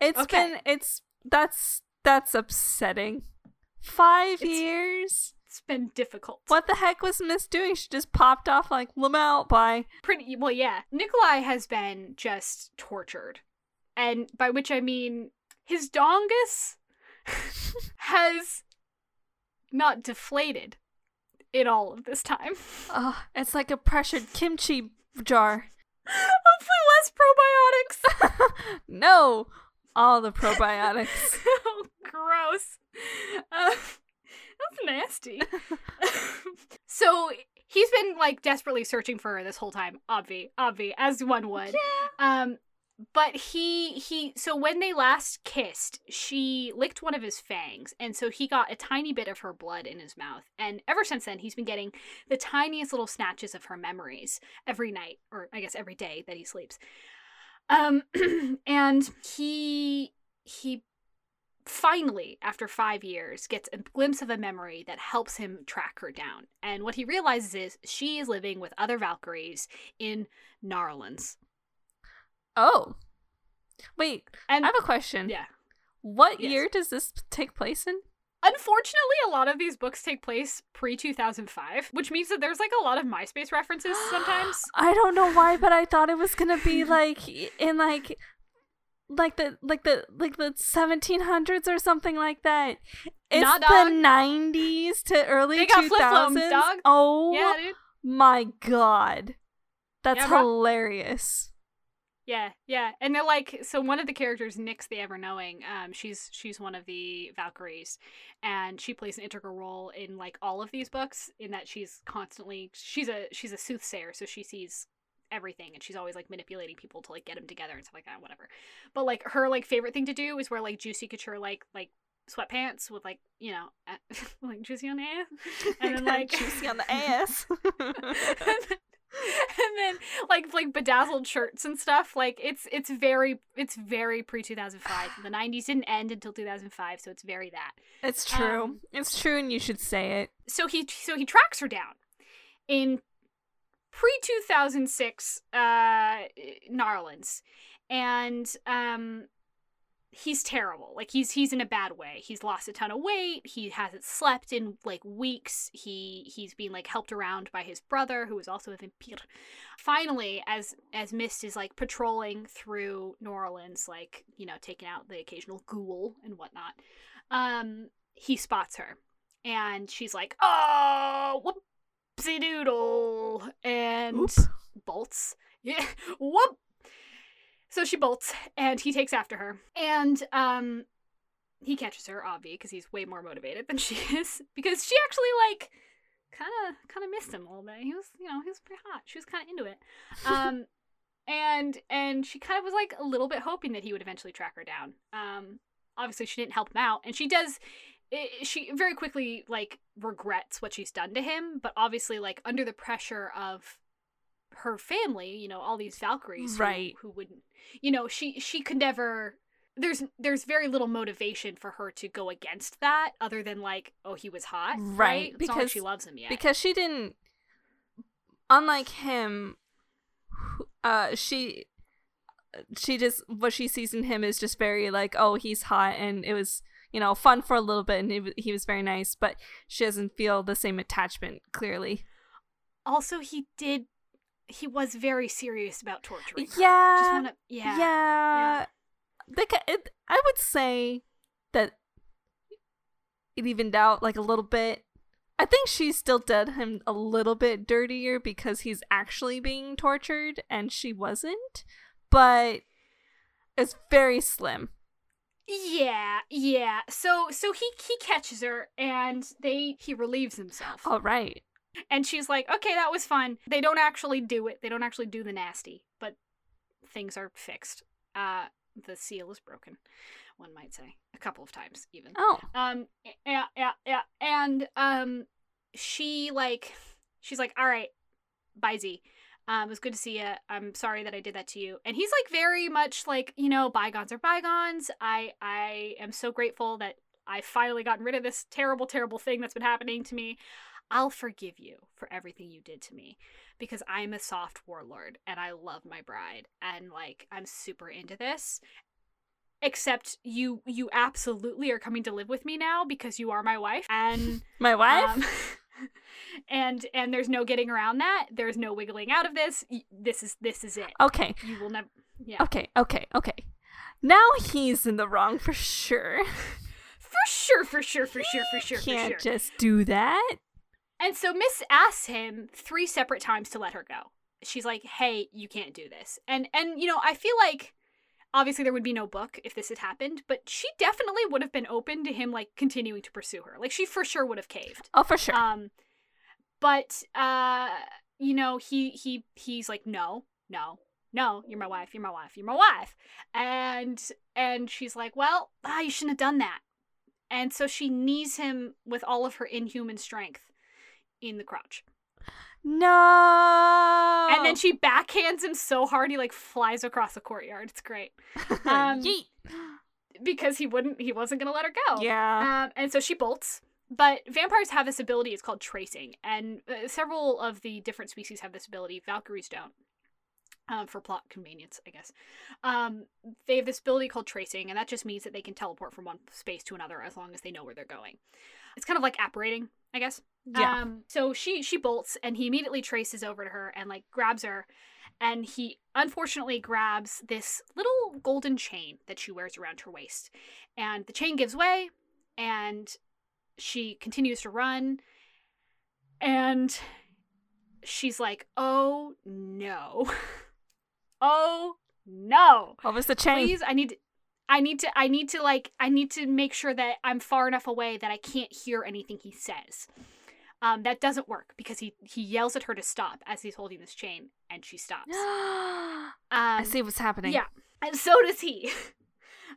It's
Okay.
been it's that's that's upsetting. Five
It's-
years.
It's been difficult.
What the heck was Mist doing? She just popped off like Lamau. Bye.
Pretty well, yeah. Nikolai has been just tortured, and by which I mean his dongus has not deflated in all of this time.
Ugh, it's like a pressured kimchi jar.
Hopefully less probiotics.
no, all the probiotics.
oh, gross. Uh, that's nasty. so he's been like desperately searching for her this whole time, obvi, obvi, as one would. Um, but he he so when they last kissed, she licked one of his fangs, and so he got a tiny bit of her blood in his mouth. And ever since then, he's been getting the tiniest little snatches of her memories every night, or I guess every day that he sleeps. Um, and he he finally, after five years, gets a glimpse of a memory that helps him track her down. And what he realizes is she is living with other Valkyries in Narlands.
Oh, wait.
And
I have a question.
yeah,
What
Yes.
year does this take place in?
Unfortunately, a lot of these books take place pre 2005, which means that there's like a lot of MySpace references sometimes.
I don't know why, but I thought it was gonna be like in like like the like the like the 1700s or something like that. It's
Nah,
the
dog.
90s to early
They got
2000s.
dog.
Oh
Yeah, dude.
my god, that's
Yeah,
hilarious.
Yeah, yeah, and they're like so. One of the characters, Nyx the Ever Knowing, um, she's she's one of the Valkyries, and she plays an integral role in like all of these books. In that she's constantly she's a she's a soothsayer, so she sees everything, and she's always like manipulating people to like get them together and stuff like that. Whatever. But like her like favorite thing to do is wear like juicy couture like like sweatpants with like you know like juicy on the ass, and then like
juicy on the ass.
and then like like bedazzled shirts and stuff like it's it's very it's very pre 2005 the 90s didn't end until 2005 so it's very that
it's true.
Um,
it's true, and you should say it.
so he so he tracks her down in pre 2006 uh Narlands and um he's terrible like he's he's in a bad way he's lost a ton of weight he hasn't slept in like weeks he he's being like helped around by his brother who is also a vampire finally as as mist is like patrolling through new orleans like you know taking out the occasional ghoul and whatnot um he spots her and she's like, "Oh, whoopsie doodle," and
Oop.
bolts. Yeah, whoop. So she bolts, and he takes after her, and um, he catches her, obvi, because he's way more motivated than she is, because she actually like kind of kind of missed him a little bit. He was, you know, he was pretty hot. She was kind of into it. Um. And and she kind of was like a little bit hoping that he would eventually track her down. Um, obviously she didn't help him out, and she does i she very quickly like regrets what she's done to him but obviously like under the pressure of her family you know all these valkyries
Right.
who, wouldn't you know she she could never there's there's very little motivation for her to go against that other than like oh he was hot
Right,
right, like
because-
she loves him yet.
because she didn't unlike him uh she she just what she sees in him is just very like oh he's hot and it was you know fun for a little bit and it, he was very nice but she doesn't feel the same attachment clearly.
Also he did he was very serious about torturing her.
Yeah,
wanna yeah
yeah, The it, i would say that it evened out like a little bit i think she still did him a little bit dirtier because he's actually being tortured and she wasn't but it's very slim
Yeah, yeah. So so he he catches her and they he relieves himself.
all right
And she's like, "Okay, that was fun." They don't actually do it. They don't actually do the nasty, but things are fixed. Uh the seal is broken, one might say. A couple of times even.
oh
Um yeah, yeah, yeah. And um she like she's like, "All right, bye Z. Um, it was good to see you. I'm sorry that I did that to you." And he's like very much like, you know, bygones are bygones. I I am so grateful that I finally gotten rid of this terrible terrible thing that's been happening to me. I'll forgive you for everything you did to me because I'm a soft warlord and I love my bride and like I'm super into this. Except you you absolutely are coming to live with me now because you are my wife and
my wife
um, and and there's no getting around that. There's no wiggling out of this. This is this is it.
okay
You will never yeah.
okay okay okay now he's in the wrong for sure
For sure, for sure, for sure, for sure,
can't
sure.
just do that
And so Mist asks him three separate times to let her go. She's like, "Hey, you can't do this." And and you know, I feel like obviously there would be no book if this had happened, but she definitely would have been open to him like continuing to pursue her. Like she for sure would have caved.
oh for sure
Um but uh you know, he he he's like, "No. No. No, you're my wife. You're my wife. You're my wife." And and she's like, "Well, ah, you shouldn't have done that." And so she knees him with all of her inhuman strength in the crotch.
no
And then she backhands him so hard he like flies across the courtyard. It's great. um,
Yeet.
Because he wouldn't he wasn't gonna let her go.
yeah
Um, and so she bolts. But vampires have this ability. It's called tracing, and uh, several of the different species have this ability. Valkyries don't. Um, for plot convenience, I guess. Um, they have this ability called tracing, and that just means that they can teleport from one space to another as long as they know where they're going. It's kind of like apparating, I guess.
Yeah.
Um, so she she bolts, and he immediately traces over to her and like grabs her, and he unfortunately grabs this little golden chain that she wears around her waist, and the chain gives way, and she continues to run, and she's like, "Oh no." oh no.
What was the chain?
please i need i need to i need to like i need to make sure that i'm far enough away that i can't hear anything he says. Um that doesn't work because he he yells at her to stop as he's holding this chain and she stops. Um
I see what's happening.
yeah and so does he.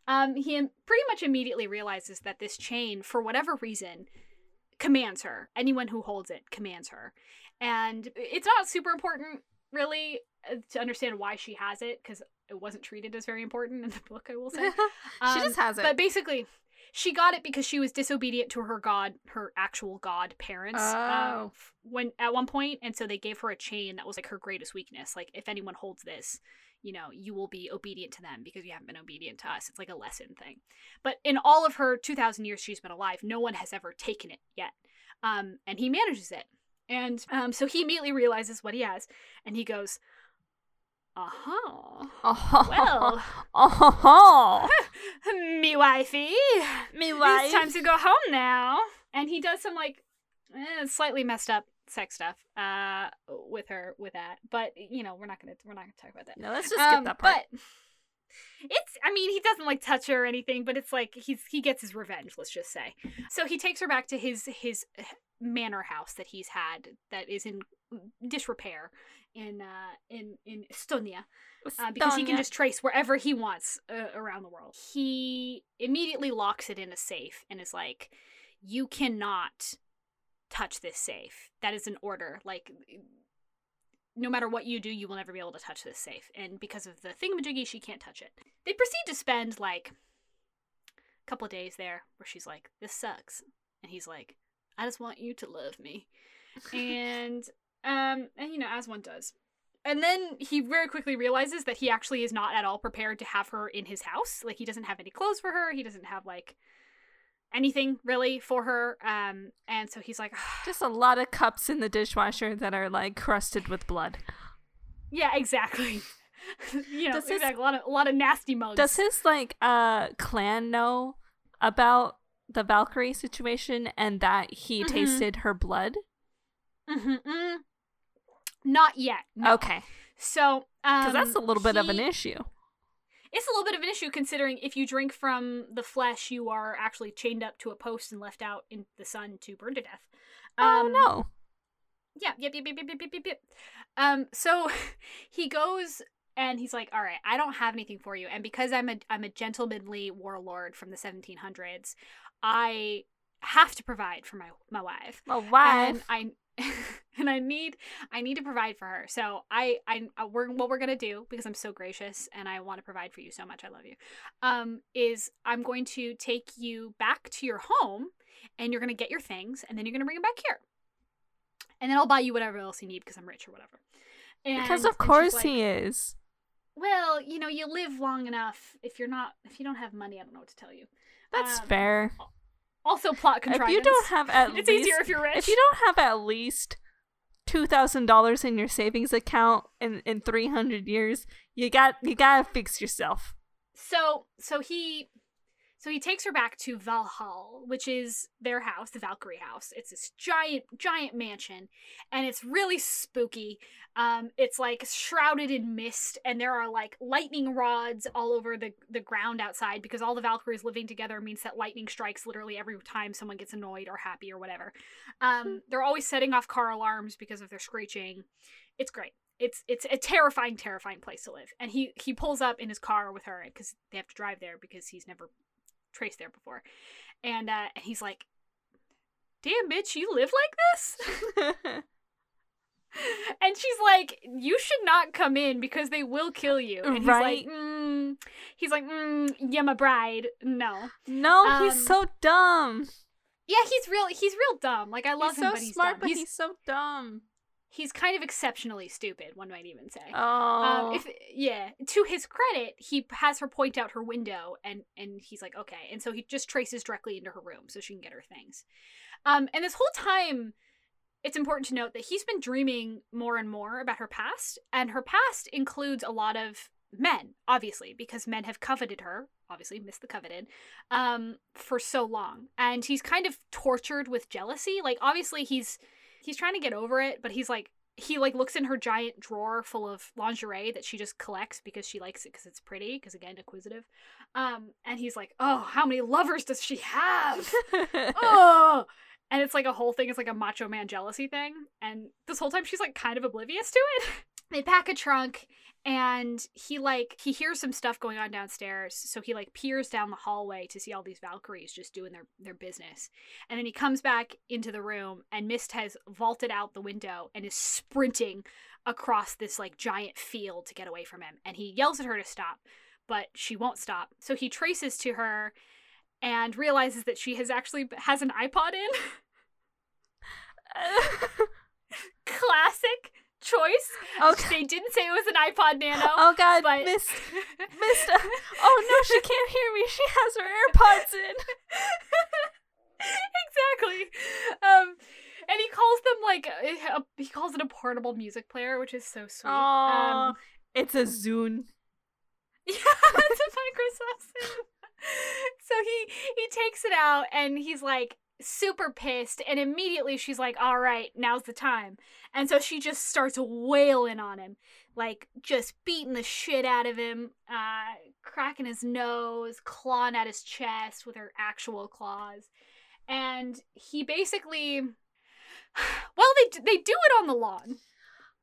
Um he pretty much immediately realizes that this chain for whatever reason commands her. Anyone who holds it commands her. And it's not super important really uh, to understand why she has it because it wasn't treated as very important in the book i will say.
She
Um,
just has it.
but basically she got it because she was disobedient to her god her actual god parents uh,
Oh.
f- when at one point and so they gave her a chain that was like her greatest weakness. Like if anyone holds this you know you will be obedient to them because you haven't been obedient to us. It's like a lesson thing. But in all of her 2000 years she's been alive no one has ever taken it yet. Um and he manages it and um so he immediately realizes what he has and he goes uh-huh
oh,
well
oh,
me wifey
me wifey.
it's time to go home now. And he does some like eh, slightly messed up sex stuff uh with her with that. But you know, we're not gonna we're not gonna talk about that.
No, let's just
Um,
skip that part.
But it's I mean, he doesn't like touch her or anything, but it's like he's he gets his revenge, let's just say. So he takes her back to his his manor house that he's had that is in disrepair in uh in in Estonia uh, because he can just trace wherever he wants uh, around the world. He immediately locks it in a safe and is like, "You cannot touch this safe. That is an order. Like, no matter what you do, you will never be able to touch this safe." And because of the thingamajiggy, she can't touch it. They proceed to spend like a couple of days there, where she's like, "This sucks," and he's like, "I just want you to love me," and um, and you know, as one does. And then he very quickly realizes that he actually is not at all prepared to have her in his house. Like he doesn't have any clothes for her. He doesn't have like anything really for her. Um, and so he's like,
Just a lot of cups in the dishwasher that are like crusted with blood.
yeah, exactly. you know,
Does his-
exactly. A lot of a lot of nasty mugs.
Does his like uh clan know about the Valkyrie situation and that he
Mhm.
tasted her blood?
Mhm, mm. Not yet. no.
Okay,
So, um,
because that's a little bit of an issue
it's a little bit of an issue considering if you drink from the flesh, you are actually chained up to a post and left out in the sun to burn to death.
Oh,
um, oh
no.
Yeah, yep, yep, yep, yep, yep, yep, yep. Um, so he goes and he's like, "All right, I don't have anything for you." And because I'm a I'm a gentlemanly warlord from the 1700s, I have to provide for my my wife.
My wife.
And I and I need I need to provide for her. So I I uh, we're what we're gonna do because I'm so gracious and I want to provide for you so much. I love you. Um, is I'm going to take you back to your home, and you're gonna get your things, and then you're gonna bring them back here and then I'll buy you whatever else you need because I'm rich or whatever. And,
because of course
like,
he is.
Well, you know, you live long enough. If you're not, if you don't have money, I don't know what to tell you.
That's
um,
fair.
Also, plot
If
contrivance.
you don't have at
it's
least
easier if you're rich.
if you don't have at least two thousand dollars in your savings account in in three hundred years, you got you gotta fix yourself.
So, so he, so he takes her back to Valhall, which is their house, the Valkyrie house. It's this giant, giant mansion, and it's really spooky. Um, it's like shrouded in mist, and there are like lightning rods all over the the ground outside because all the Valkyries living together means that lightning strikes literally every time someone gets annoyed or happy or whatever. Um, they're always setting off car alarms because of their screeching. It's great. It's it's a terrifying, terrifying place to live. And he he pulls up in his car with her because they have to drive there because he's never traced there before, and uh, and he's like, "Damn, bitch, you live like this." and she's like, "You should not come in because they will kill you." And he's
Right.
like, mm, "He's like, mm, yeah, my bride, no."
no,
Um,
he's so dumb.
Yeah, he's real. He's real dumb. Like I love
he's
him,
so
but he's
smart,
dumb.
but
he's,
he's so dumb.
He's kind of exceptionally stupid. One might even say.
Oh.
Um, if yeah, to his credit, he has her point out her window, and and he's like, okay, and so he just traces directly into her room so she can get her things. Um, and this whole time, it's important to note that he's been dreaming more and more about her past, and her past includes a lot of men, obviously, because men have coveted her, obviously, Mist the Coveted, um, for so long. And he's kind of tortured with jealousy. Like, obviously, he's he's trying to get over it, but he's like he like looks in her giant drawer full of lingerie that she just collects because she likes it because it's pretty because again acquisitive um and he's like oh how many lovers does she have? Oh and it's like a whole thing it's like a macho man jealousy thing and this whole time she's like kind of oblivious to it. They pack a trunk and he like he hears some stuff going on downstairs so he like peers down the hallway to see all these valkyries just doing their their business. And then he comes back into the room and mist has vaulted out the window and is sprinting across this like giant field to get away from him. And he yells at her to stop but she won't stop. So he traces to her and realizes that she has actually has an ipod in. Classic choice.
Okay.
They didn't say it was an iPod Nano.
Oh God,
but
Mist, Mist. uh, oh no, she can't hear me. She has her AirPods in.
exactly. Um, and he calls them like a, a- he calls it a portable music player, which is so sweet.
Aw,
Um,
it's a Zune.
yeah, it's a Microsoft. Zune. so he he takes it out and he's like super pissed and immediately she's like all right now's the time and so she just starts wailing on him like just beating the shit out of him uh cracking his nose clawing at his chest with her actual claws and he basically well they they do it on the lawn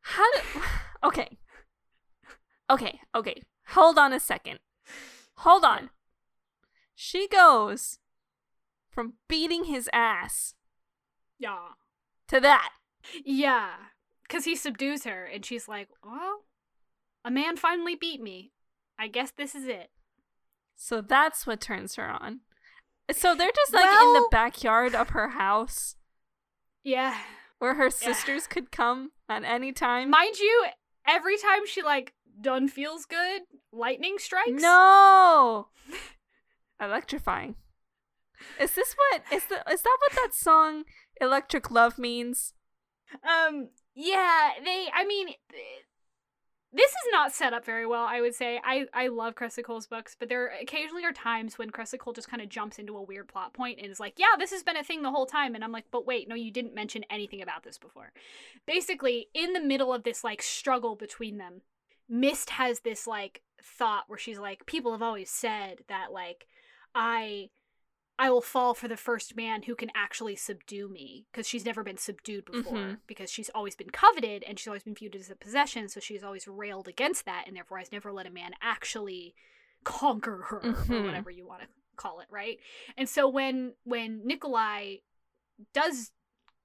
How do? Okay. Okay. Okay. Hold on a second. Hold on. She goes from beating his ass
yeah
to that.
Yeah, because he subdues her, and she's like, Well, a man finally beat me. I guess this is it.
So that's what turns her on. So they're just like in the backyard of her house
Yeah.
where her sisters could come at any time.
Mind you, every time she, like, done feels good, lightning strikes.
No. Electrifying. Is this what is the is that what that song Electric Love means?
Um, yeah, they, I mean, this is not set up very well, I would say. I, I love Kresley Cole's books, but there occasionally are times when Kresley Cole just kind of jumps into a weird plot point and is like, yeah, this has been a thing the whole time. And I'm like, but wait, no, you didn't mention anything about this before. Basically, in the middle of this, like, struggle between them, Mist has this, like, thought where she's like, people have always said that, like, I I will fall for the first man who can actually subdue me because she's never been subdued before
Mhm.
because she's always been coveted and she's always been viewed as a possession so she's always railed against that and therefore has never let a man actually conquer her or
Mhm.
whatever you want to call it right and so when when Nikolai does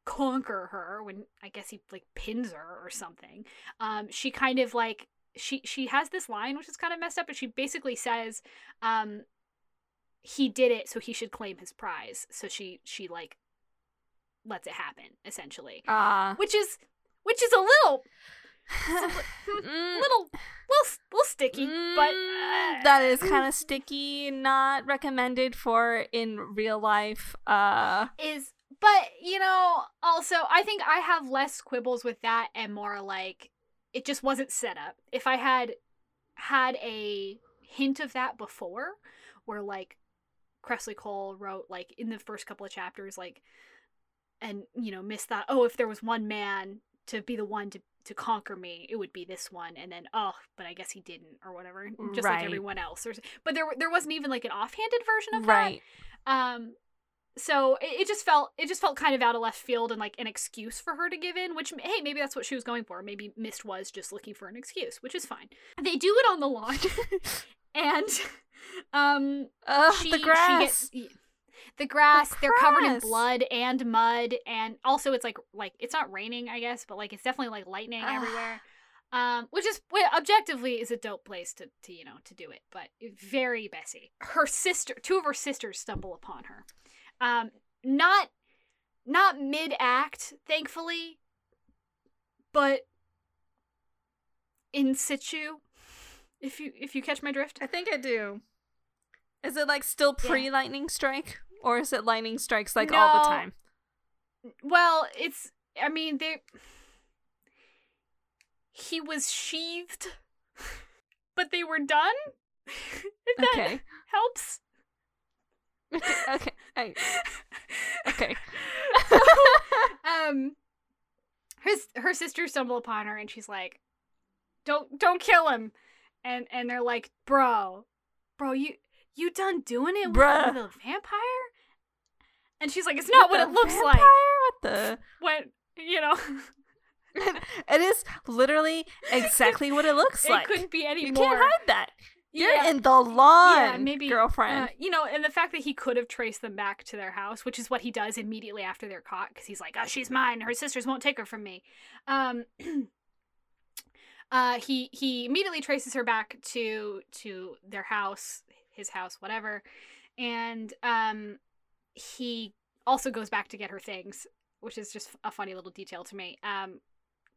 conquer her when I guess he like pins her or something um she kind of like she she has this line which is kind of messed up but she basically says um he did it so he should claim his prize. So she she like lets it happen essentially.
Ah.
which is which is a little
Mm,
little little little sticky but
mm,
uh,
that is kind of sticky, not recommended for in real life. Uh.
Is but you know also i think i have less quibbles with that and more like it just wasn't set up. If i had had a hint of that before where like Kresley Cole wrote like in the first couple of chapters like and you know Mist thought oh if there was one man to be the one to to conquer me it would be this one and then oh but I guess he didn't or whatever just
Right.
like everyone else. Or, but there there wasn't even like an offhanded version of
right.
that um so it, it just felt it just felt kind of out of left field and like an excuse for her to give in which hey maybe that's what she was going for. Maybe mist was just looking for an excuse which is fine. They do it on the lawn and um
Ugh,
she,
the
she
grass.
gets y- the grass they're covered in blood and mud and also it's like like it's not raining i guess but like it's definitely like lightning
Ah.
everywhere um which is objectively is a dope place to, to you know to do it but very messy her sister two of her sisters stumble upon her um not not mid act thankfully but in situ. If you if you catch my drift.
I think I do. Is it like still pre lightning strike? Or is it lightning strikes like all the time?
Well, it's I mean they he was sheathed but they were done. if that
Okay.
helps.
okay. I, okay.
um her her sisters stumble upon her and she's like don't don't kill him and and they're like bro bro you you done doing it with,
Bruh.
a vampire and she's like it's not what,
the
it looks
vampire?
like
What the?
when you know
it is literally exactly what it looks
it
like.
It couldn't be any
You
more
can't hide that. You're
Yeah.
in the lawn,
yeah, maybe
girlfriend.
uh, you know, and the fact that he could have traced them back to their house, which is what he does immediately after they're caught, because he's like, "Oh, she's mine. Her sisters won't take her from me." Um, uh, he he immediately traces her back to to their house, his house, whatever, and um, he also goes back to get her things, which is just a funny little detail to me. Um,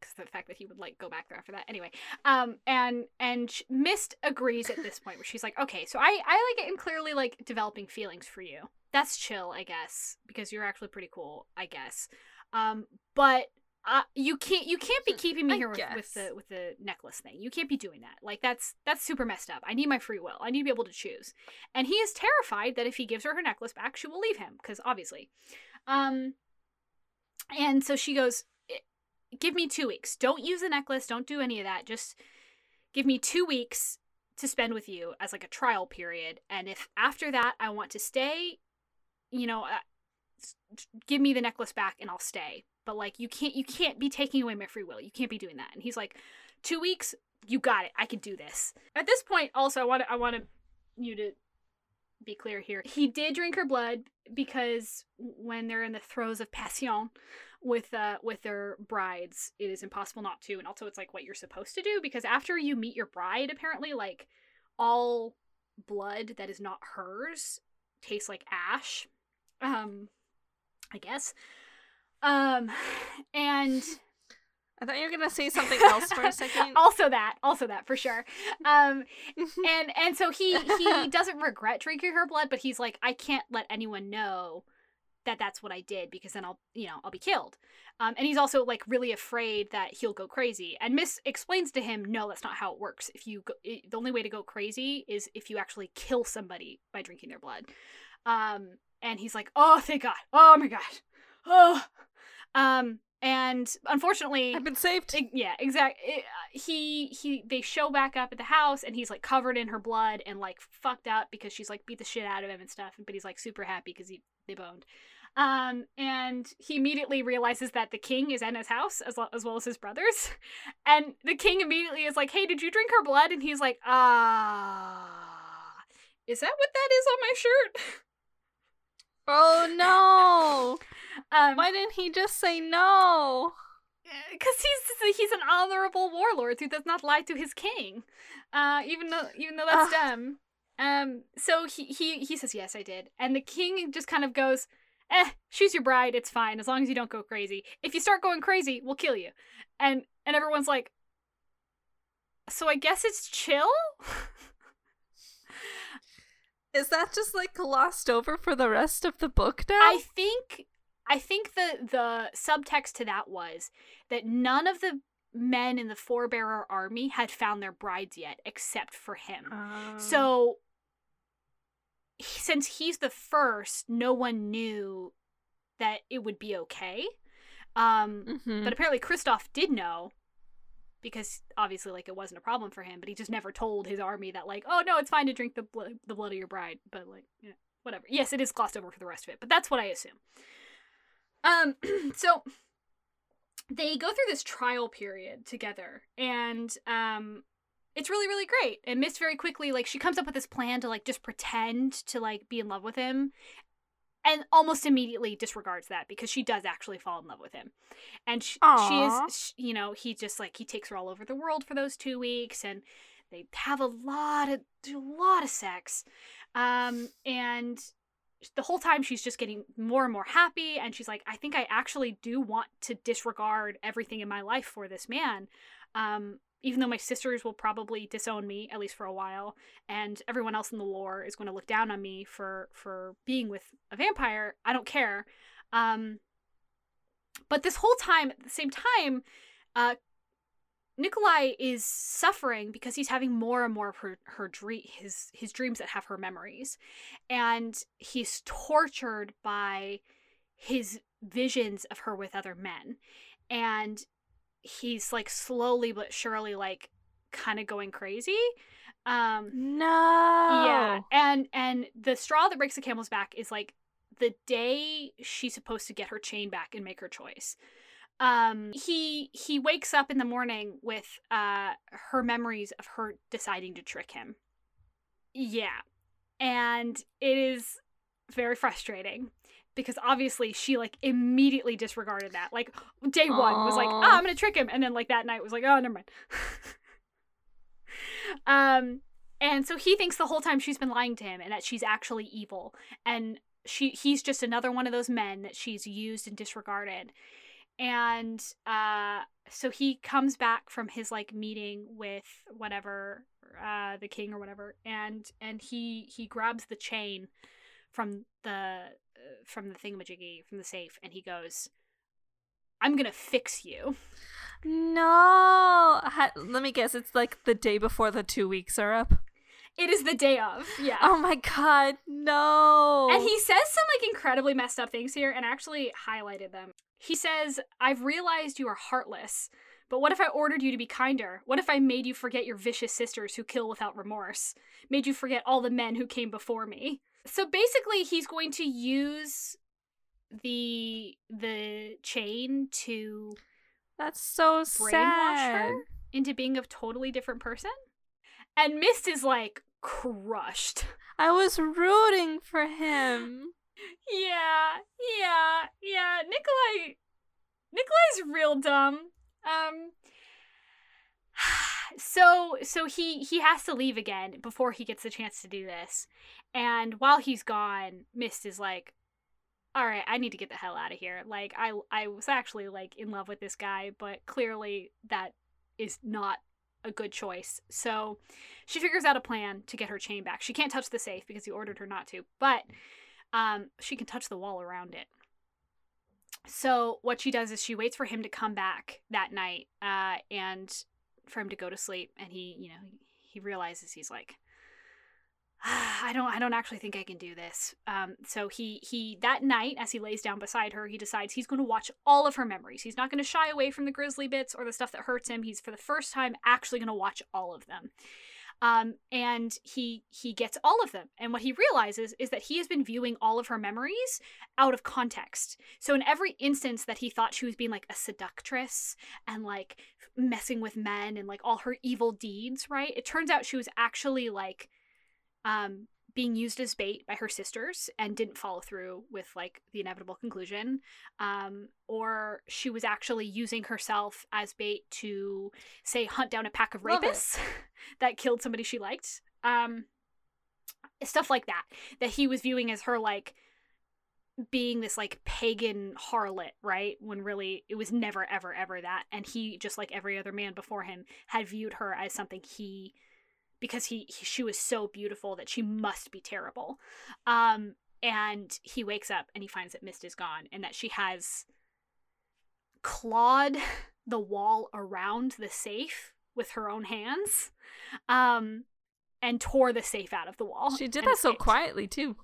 because the fact that he would like go back there after that anyway um and and mist agrees at this point where she's like okay so i i like am clearly like developing feelings for you that's chill i guess because you're actually pretty cool i guess um but uh, you can't you can't be keeping me
I
here with, with the with the necklace thing you can't be doing that like that's that's super messed up i need my free will i need to be able to choose and he is terrified that if he gives her her necklace back she will leave him because obviously um and so she goes give me two weeks. Don't use the necklace. Don't do any of that. Just give me two weeks to spend with you as like a trial period. And if after that I want to stay, you know, uh, give me the necklace back and I'll stay. But like you can't you can't be taking away my free will. You can't be doing that. And he's like, two weeks. You got it. I can do this. At this point, also, I want I want you to be clear here. He did drink her blood because when they're in the throes of passion, with uh with their brides it is impossible not to and also it's like what you're supposed to do because after you meet your bride apparently like all blood that is not hers tastes like ash um i guess um and
I thought you were gonna say something else for a second.
also that also that for sure. Um and and so he he doesn't regret drinking her blood but he's like i can't let anyone know that that's what i did because then i'll you know i'll be killed. Um, and he's also like really afraid that he'll go crazy. And Mist explains to him no that's not how it works. If you go, it, the only way to go crazy is if you actually kill somebody by drinking their blood. Um and he's like oh thank god. Oh my god. Oh um and unfortunately
I've been saved.
Yeah, exactly. He he they show back up at the house and he's like covered in her blood and like fucked up because she's like beat the shit out of him and stuff. But he's like super happy because he they boned. Um, and he immediately realizes that the king is in his house as well as well as his brothers, and the king immediately is like, "Hey, did you drink her blood?" And he's like, "Ah, is that what that is on my shirt?"
Oh no!
Um,
Why didn't he just say no?
because he's he's an honorable warlord who does not lie to his king, uh, even though even though that's
Ugh.
dumb. Um, so he he he says yes, I did, and the king just kind of goes, "Eh, she's your bride. It's fine as long as you don't go crazy. If you start going crazy, we'll kill you." And and everyone's like, "So I guess it's chill."
Is that just like glossed over for the rest of the book now?
I think I think the the subtext to that was that none of the men in the forebearer army had found their brides yet, except for him.
Um,
So, since he's the first, no one knew that it would be okay. Um,
mhm.
But apparently, Kristoff did know because obviously, like, it wasn't a problem for him. But he just never told his army that, like, oh no, it's fine to drink the blood, the blood of your bride. But like, you know, whatever. Yes, it is glossed over for the rest of it, but that's what I assume. Um, so they go through this trial period together, and um, it's really really great and miss very quickly like she comes up with this plan to like just pretend to like be in love with him and almost immediately disregards that because she does actually fall in love with him. And she, she is sh you know he just like he takes her all over the world for those two weeks and they have a lot of a lot of sex. Um and the whole time she's just getting more and more happy and she's like i think i actually do want to disregard everything in my life for this man. Um, even though my sisters will probably disown me at least for a while and everyone else in the lore is going to look down on me for for being with a vampire i don't care. Um, but this whole time at the same time uh, Nikolai is suffering because he's having more and more of her, her dream his his dreams that have her memories. And he's tortured by his visions of her with other men. And he's like slowly but surely like kind of going crazy um
No.
yeah and and the straw that breaks the camel's back is like the day she's supposed to get her chain back and make her choice. Um he he wakes up in the morning with uh her memories of her deciding to trick him. Yeah and it is very frustrating because obviously she like immediately disregarded that. Like day one was like oh i'm gonna trick him. And then like that night was like oh never mind. Um and so he thinks the whole time she's been lying to him and that she's actually evil. And she he's just another one of those men that she's used and disregarded. And uh so he comes back from his like meeting with whatever uh the king or whatever. And and he he grabs the chain from the from the thingamajiggy from the safe and he goes i'm gonna fix you
No. Ha- let me guess. It's like the day before the two weeks are up.
it is the day of yeah
Oh my god. No.
And he says some like incredibly messed up things here and I actually highlighted them. He says, I've realized you are heartless, but what if I ordered you to be kinder? What if I made you forget your vicious sisters who kill without remorse? Made you forget all the men who came before me? So basically he's going to use the the chain to
That's so
brainwash
sad.
her into being a totally different person. And Mist is like crushed.
I was rooting for him.
Yeah, yeah, yeah. Nikolai Nikolai's real dumb. Um so so he he has to leave again before he gets the chance to do this. And while he's gone, Mist is like all right, I need to get the hell out of here. Like I I was actually like in love with this guy, but clearly that is not a good choice. So she figures out a plan to get her chain back. She can't touch the safe because he ordered her not to, but um, she can touch the wall around it. So what she does is she waits for him to come back that night, uh, and for him to go to sleep. And he, you know, he realizes he's like, "Ah, I don't, I don't actually think I can do this. Um, so he, he that night, as he lays down beside her, he decides he's going to watch all of her memories. He's not going to shy away from the grisly bits or the stuff that hurts him. He's for the first time actually going to watch all of them um, and he he gets all of them and what he realizes is that he has been viewing all of her memories out of context so in every instance that he thought she was being like a seductress and like messing with men and like all her evil deeds right it turns out she was actually like um being used as bait by her sisters and didn't follow through with like the inevitable conclusion um or she was actually using herself as bait to say hunt down a pack of rapists that killed somebody she liked um stuff like that that he was viewing as her like being this like pagan harlot right? When really it was never ever ever that and he just like every other man before him had viewed her as something he because he, he she was so beautiful that she must be terrible um and he wakes up and he finds that mist is gone and that she has clawed the wall around the safe with her own hands um and tore the safe out of the wall
She did that so quietly too.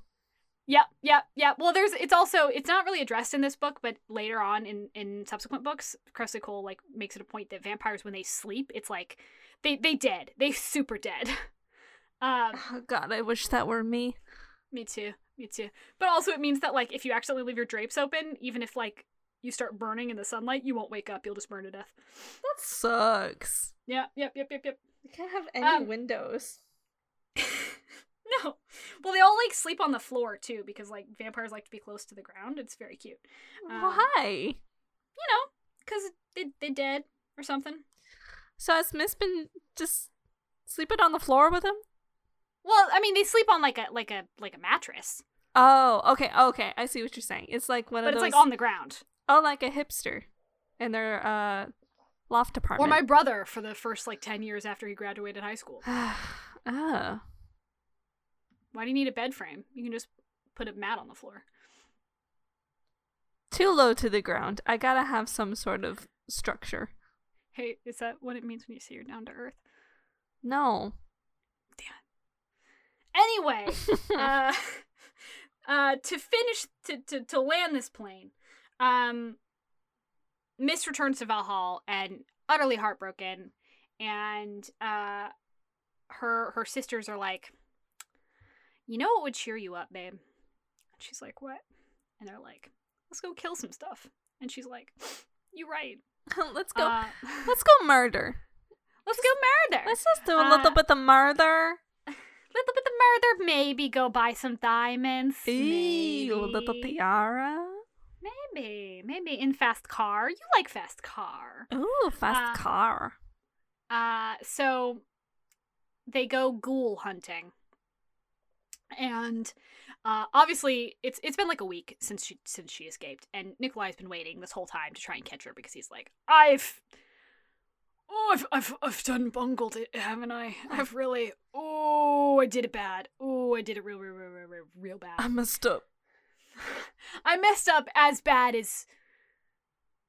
Yep, yep, yep. Well, there's it's also it's not really addressed in this book, but later on in in subsequent books, Kresley Cole like makes it a point that vampires when they sleep, it's like they they dead, they super dead. Um,
Oh god, I wish that were me.
me too, me too. But also it means that like if you accidentally leave your drapes open, even if like you start burning in the sunlight, you won't wake up. You'll just burn to death.
That sucks.
Yeah, yep, yep, yep, yep.
You can't have any
Um,
windows.
no. Well, they all like sleep on the floor too because like vampires like to be close to the ground. It's very cute. um,
Why?
You know, because they they dead or something.
So has Mist been just sleeping on the floor with him?
Well, I mean, they sleep on like a like a like a mattress.
Oh, okay, okay. I see what you're saying. It's like one of
the
but it's
like on the ground.
oh, like a hipster in their uh loft apartment.
Or my brother for the first like 10 years after he graduated high school.
oh.
Why do you need a bed frame? You can just put a mat on the floor.
Too low to the ground. I gotta have some sort of structure.
Hey, is that what it means when you say you're down to earth?
No. Damn.
Anyway, uh, uh, to finish to, to to land this plane, um, Mist returns to Valhalla and utterly heartbroken, and uh, her her sisters are like, you know what would cheer you up, babe? And she's like, what? And they're like, let's go kill some stuff. And she's like, you're right.
let's go.
Uh,
let's go murder.
let's go murder.
Let's just do a little
Uh,
bit of murder.
little bit of murder. Maybe go buy some diamonds.
Ew, little tiara.
Maybe, maybe in fast car. You like fast car.
Ooh, fast
Uh,
car.
Uh, so they go ghoul hunting, and uh, obviously it's it's been like a week since she since she escaped, and Nikolai's been waiting this whole time to try and catch her because he's like, I've. Oh, I've, I've, I've done bungled it, haven't I? I've really. Oh, I did it bad. Oh, I did it real, real, real, real, real, real bad.
I messed up.
I messed up as bad as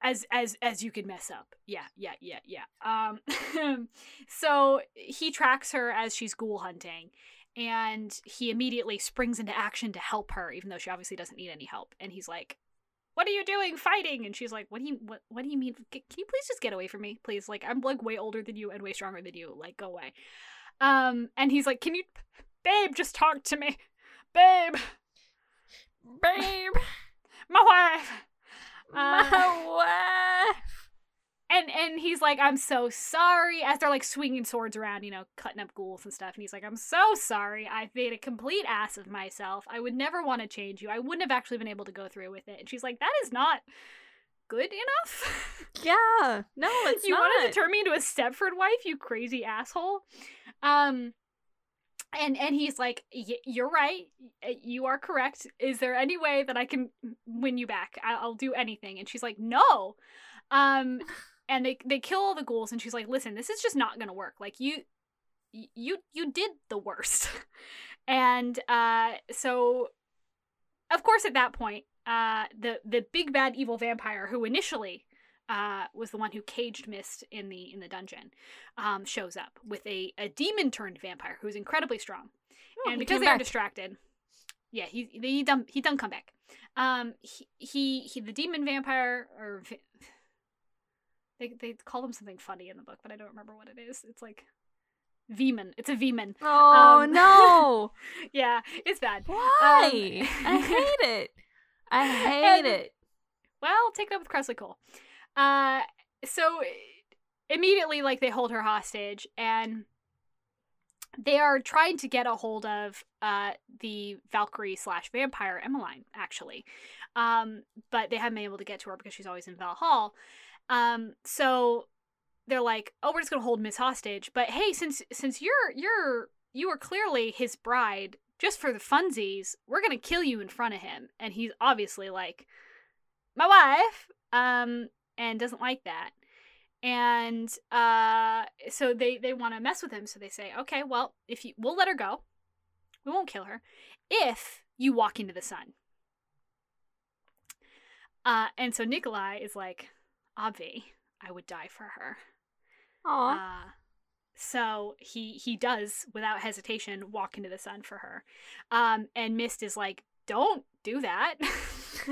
as as as you could mess up. Yeah, yeah, yeah, yeah. Um so he tracks her as she's ghoul hunting and he immediately springs into action to help her even though she obviously doesn't need any help. And he's like, "What are you doing fighting?" And she's like, "What do you what what do you mean? Can you please just get away from me, please? Like I'm like way older than you and way stronger than you. Like go away." Um and he's like, "Can you babe, just talk to me." Babe,
Babe,
my wife. Uh,
my wife.
And and he's like, I'm so sorry. As they're like swinging swords around, you know, cutting up ghouls and stuff. And he's like, I'm so sorry. I've made a complete ass of myself. I would never want to change you. I wouldn't have actually been able to go through with it. And she's like, that is not good enough.
Yeah, no, it's
you
not.
wanted to turn me into a Stepford wife, you crazy asshole. Um. And and he's like, "Y- "You're right. You are correct. Is there any way that I can win you back? I- I'll do anything." And she's like, "No." Um, and they they kill all the ghouls, and she's like, "Listen, this is just not gonna work. Like you, you you did the worst." and uh, so, of course, at that point, uh, the the big bad evil vampire who initially uh, was the one who caged Mist in the in the dungeon, um, shows up with a, a demon turned vampire who's incredibly strong,
Oh,
and because they are distracted, yeah, he he done he done come back. Um, he he, he the demon vampire or they they call them something funny in the book, but I don't remember what it is. It's like Vemon. It's a Vemon.
Oh
Um,
no!
Yeah, it's bad.
Why?
Um,
I hate it. I hate
And-
it.
Well, take it up with Kresley Cole. Uh, so immediately, like they hold her hostage, and they are trying to get a hold of uh the Valkyrie slash vampire Emmaline, actually, um, but they haven't been able to get to her because she's always in Valhalla. Um, so they're like, "Oh, we're just gonna hold Mist hostage." But hey, since since you're you're you are clearly his bride, just for the funsies, we're gonna kill you in front of him. And he's obviously like, "My wife," um, and doesn't like that. And uh, so they they want to mess with him. So they say, "Okay, well, if you we'll let her go, we won't kill her, if you walk into the sun." Uh, and so Nikolai is like, Obvi, I would die for her.
Aw.
Uh, so he he does without hesitation walk into the sun for her. Um, and Mist is like, "Don't do that.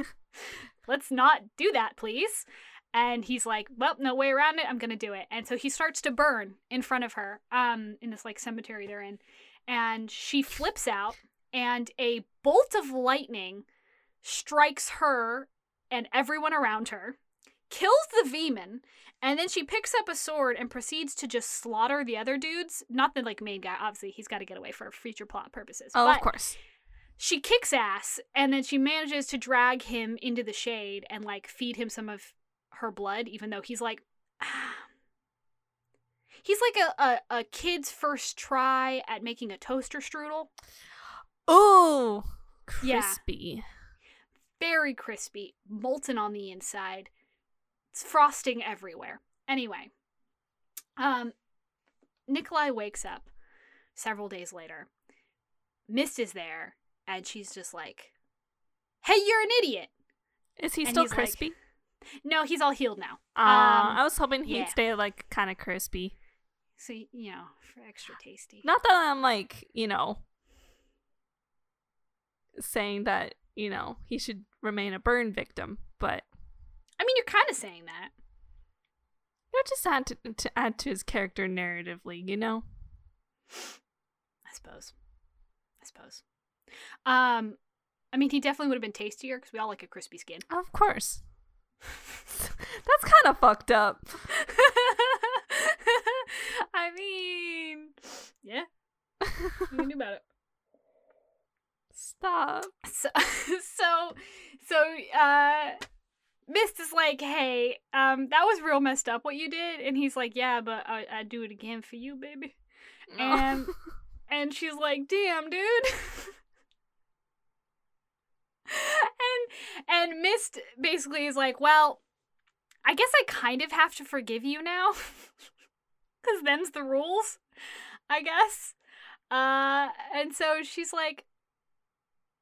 Let's not do that, please." And he's like, "Well, no way around it. I'm gonna do it." And so he starts to burn in front of her, um, in this like cemetery they're in, and she flips out, and a bolt of lightning strikes her and everyone around her, kills the Vemon, and then she picks up a sword and proceeds to just slaughter the other dudes. Not the like main guy, obviously he's got to get away for future plot purposes.
oh,
but
of course.
She kicks ass, and then she manages to drag him into the shade and like feed him some of her blood, even though he's like. He's like a, a, a kid's first try at making a toaster strudel. Yeah.
Crispy.
very crispy, molten on the inside. It's frosting everywhere. Anyway, um, Nikolai wakes up several days later. Mist is there, and she's just like, "Hey, you're an idiot."
Is he
And
still
he's like,
crispy?
No, he's all healed now.
Uh,
um,
I was hoping he'd
yeah.
stay like kind of crispy.
So you know, for extra tasty.
Not that I'm like, you know, saying that, you know, he should remain a burn victim, but
you're kind of saying that.
you know, just add to, to add to his character narratively, you know?
I suppose. I suppose. Um, I mean, he definitely would have been tastier because we all like a crispy skin.
Of course. That's kind of fucked up.
I mean, yeah. You do about it?
Stop.
So, so, so, uh, Mist is like, hey, um, that was real messed up what you did, and he's like, yeah, but I, I'd do it again for you, baby. And and she's like, damn, dude. and and Mist basically is like, well, I guess I kind of have to forgive you now. Cause then's the rules, I guess. Uh and so she's like,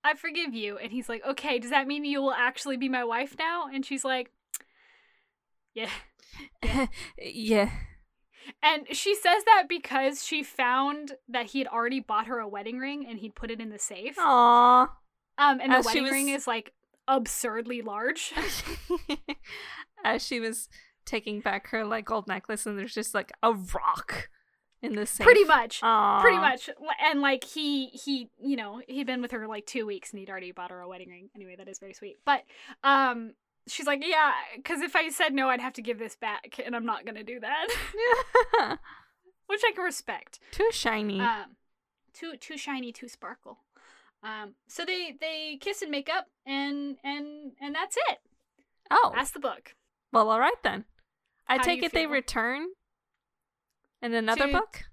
I forgive you. And he's like, okay, does that mean you will actually be my wife now? And she's like, Yeah.
yeah.
And she says that because she found that he had already bought her a wedding ring and he'd put it in the safe.
Aww.
Um, and the
As she
wedding ring is like absurdly large.
As she was taking back her like gold necklace, and there's just like a rock in the safe.
Pretty much.
Aww.
Pretty much. And like he he, you know, he'd been with her like 2 weeks and he'd already bought her a wedding ring. Anyway, that is very sweet. But um she's like, "Yeah, cuz if I said no, I'd have to give this back and I'm not going to do that." Which I can respect.
Too shiny.
Um, too too shiny, too sparkle. Um, so they they kiss and make up, and and and that's it.
oh.
That's the book.
Well, all right then. I
How
take it they return in another
To-
book.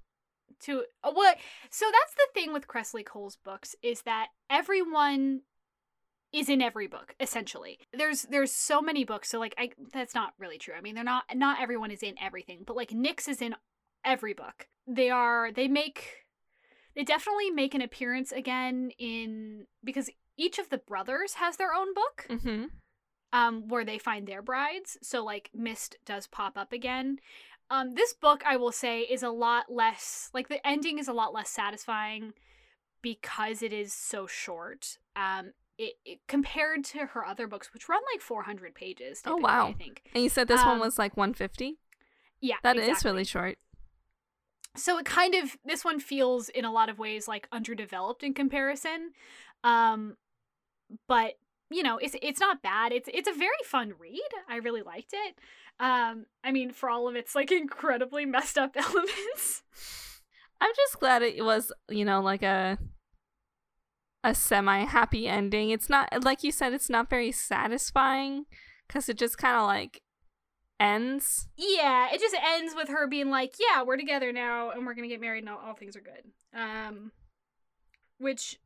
To uh, what? So that's the thing with Kresley Cole's books is that everyone is in every book essentially. There's there's so many books, so like I that's not really true. I mean, they're not not everyone is in everything, but like Nix is in every book. They are they make they definitely make an appearance again in because each of the brothers has their own book.
Mm-hmm.
Um, where they find their brides. So like Mist does pop up again. Um, this book I will say is a lot less like the ending is a lot less satisfying because it is so short. Um, it, it compared to her other books, which run like 400 pages.
Oh, wow.
I think.
And you said this one
Um,
was like 150.
Yeah,
That is
exactly.
really short.
so it kind of this one feels in a lot of ways like underdeveloped in comparison um but you know it's it's not bad. It's it's a very fun read. I really liked it. Um i mean for all of its like incredibly messed up elements.
I'm just glad it was, you know, like a a semi happy ending. It's not like you said it's not very satisfying cuz it just kind of like ends.
yeah it just ends with her being like yeah we're together now and we're gonna get married and all, all things are good. Um which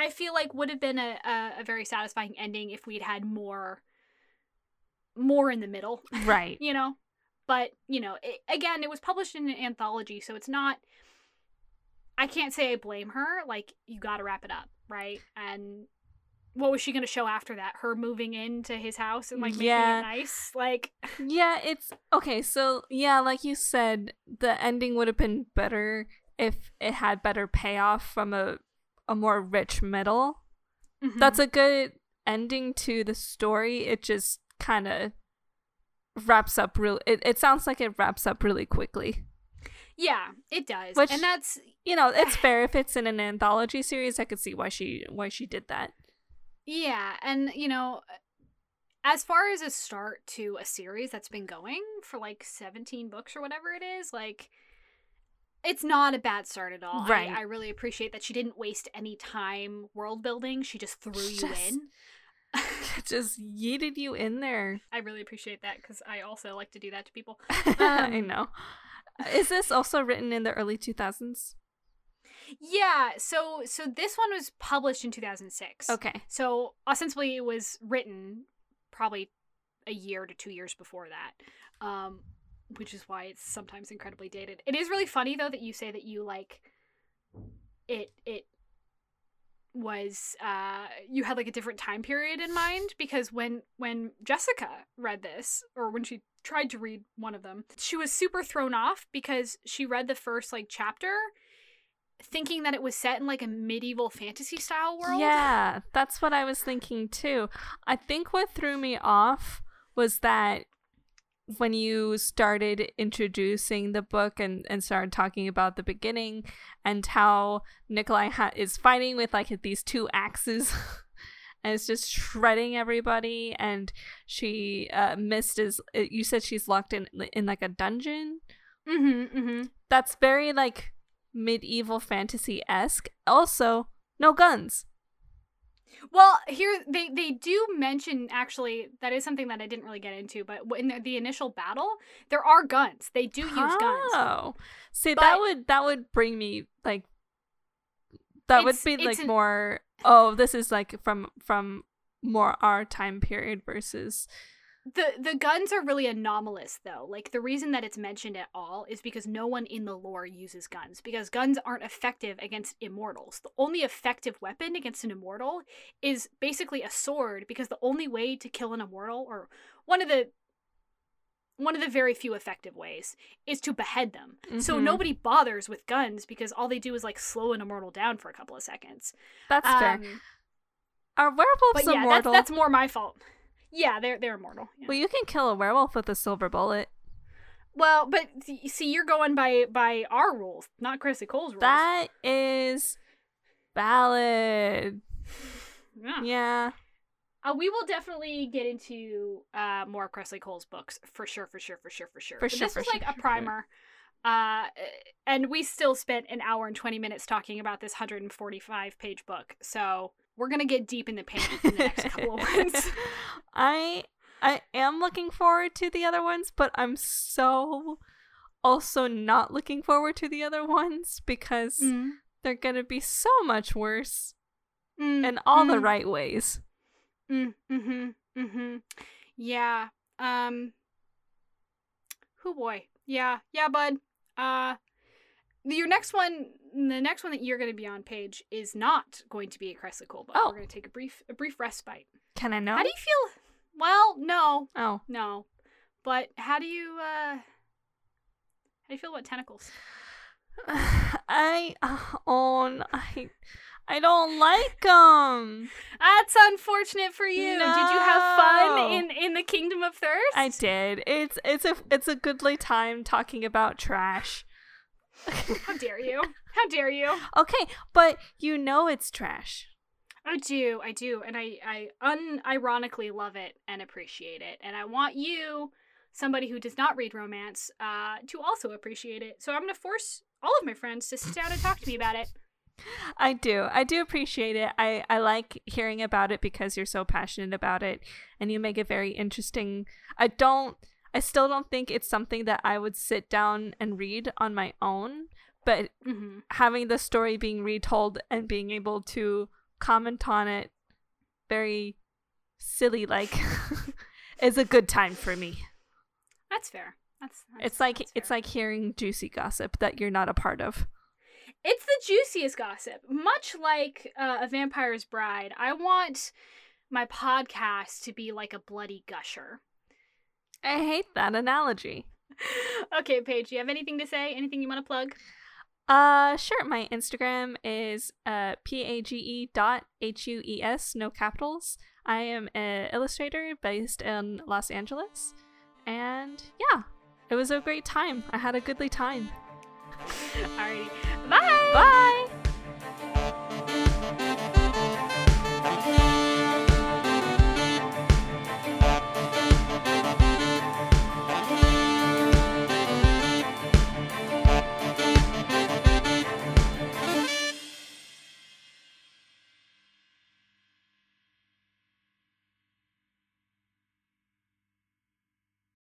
i feel like would have been a, a, a very satisfying ending if we'd had more more in the middle
Right.
you know but you know it, again it was published in an anthology so it's not i can't say i blame her like you gotta wrap it up right and what was she gonna show after that her moving into his house and like making
Yeah.
it nice like
Yeah, it's okay. So, yeah, like you said, the ending would have been better if it had better payoff from a a more rich middle.
mhm.
That's a good ending to the story. It just kind of wraps up real it, it sounds like it wraps up really quickly.
yeah it does
Which-
and that's
You know, it's fair if it's in an anthology series. I could see why she why she did that.
Yeah, and you know, as far as a start to a series that's been going for like 17 books or whatever it is, like it's not a bad start at all.
Right.
I- I, really appreciate that she didn't waste any time world building. She just threw you
Just-
in.
just yeeted you in there.
I really appreciate that because I also like to do that to people.
I
Um,
know. Is this also written in the early 2000s?
Yeah, so so this one was published in 2006.
Okay.
So ostensibly it was written probably a year to two years before that, um, which is why it's sometimes incredibly dated. It is really funny though that you say that you like it. It was uh, you had like a different time period in mind because when when Jessica read this or when she tried to read one of them, she was super thrown off because she read the first like chapter thinking that it was set in like a medieval fantasy style world.
Yeah, that's what I was thinking too. I think what threw me off was that when you started introducing the book and, and started talking about the beginning and how Nikolai ha- is fighting with like these two axes and it's just shredding everybody and she uh, Mist is you said she's locked in in like a dungeon
Mm-hmm. Mm-hmm.
that's very like medieval fantasy esque also no guns
Well, here they they do mention actually that is something that I didn't really get into, but in the, the initial battle, there are guns. They do use guns.
Oh, see
But-
that would that would bring me like that would be like
an-
more. Oh, this is like from from more our time period versus.
The the guns are really anomalous though. Like the reason that it's mentioned at all is because no one in the lore uses guns because guns aren't effective against immortals. The only effective weapon against an immortal is basically a sword because the only way to kill an immortal or one of the one of the very few effective ways is to behead them. So
Mhm.
nobody bothers with guns because all they do is like slow an immortal down for a couple of seconds.
That's fair.
Um,
Are werewolves
But yeah, that's,
immortal?
that's more my fault. Yeah, they're they're immortal. yeah.
Well, you can kill a werewolf with a silver bullet.
Well, but see, you're going by by our rules, not Kresley Cole's rules.
That is valid.
yeah.
Yeah.
Uh, we will definitely get into uh, more Kresley Cole's books for sure, for sure, for sure, for sure.
For
But
sure,
this was
sure,
like a
sure.
primer, uh, and we still spent an hour and twenty minutes talking about this 145 page book. So we're gonna get deep in the paint in the next couple of ones.
I I am looking forward to the other ones, but I'm so also not looking forward to the other ones because
Mm.
they're gonna be so much worse
Mm,
in all the
mm,
right ways.
Mm, mm-hmm. Mm-hmm. Yeah. Um. Oh boy. Yeah. Yeah, bud. Uh. Your next one, the next one that you're going to be on page is not going to be a Kresley book.
Oh.
We're going to take a brief, a brief respite.
Can I know?
How do you feel? Well, no,
oh,
no, but how do you, uh, how do you feel about tentacles?
I oh I I don't like them.
That's unfortunate for you. Did you have fun in in the Kingdom of Thirst?
I did. It's it's a it's a goodly time talking about trash.
How dare you? How dare you?
Okay, but you know it's trash.
I do, I do, and I, I unironically love it and appreciate it, and I want you, somebody who does not read romance, uh, to also appreciate it. So I'm gonna force all of my friends to sit down and talk to me about it.
I do. I do appreciate it. I, I like hearing about it because you're so passionate about it and you make it very interesting. I don't I still don't think it's something that I would sit down and read on my own, but
hmm
having the story being retold and being able to comment on it very silly like is a good time for me.
That's fair. That's, that's
It's like
that's
it's like hearing juicy gossip that you're not a part of.
it's the juiciest gossip, much like uh, a Vampire's Bride. I want my podcast to be like a bloody gusher.
I hate that analogy.
okay, Paige, do you have anything to say? Anything you want to plug?
Uh, sure. My Instagram is uh p a g e dot h u e s no capitals. I am an illustrator based in Los Angeles, and yeah, it was a great time. I had a goodly time.
Alrighty.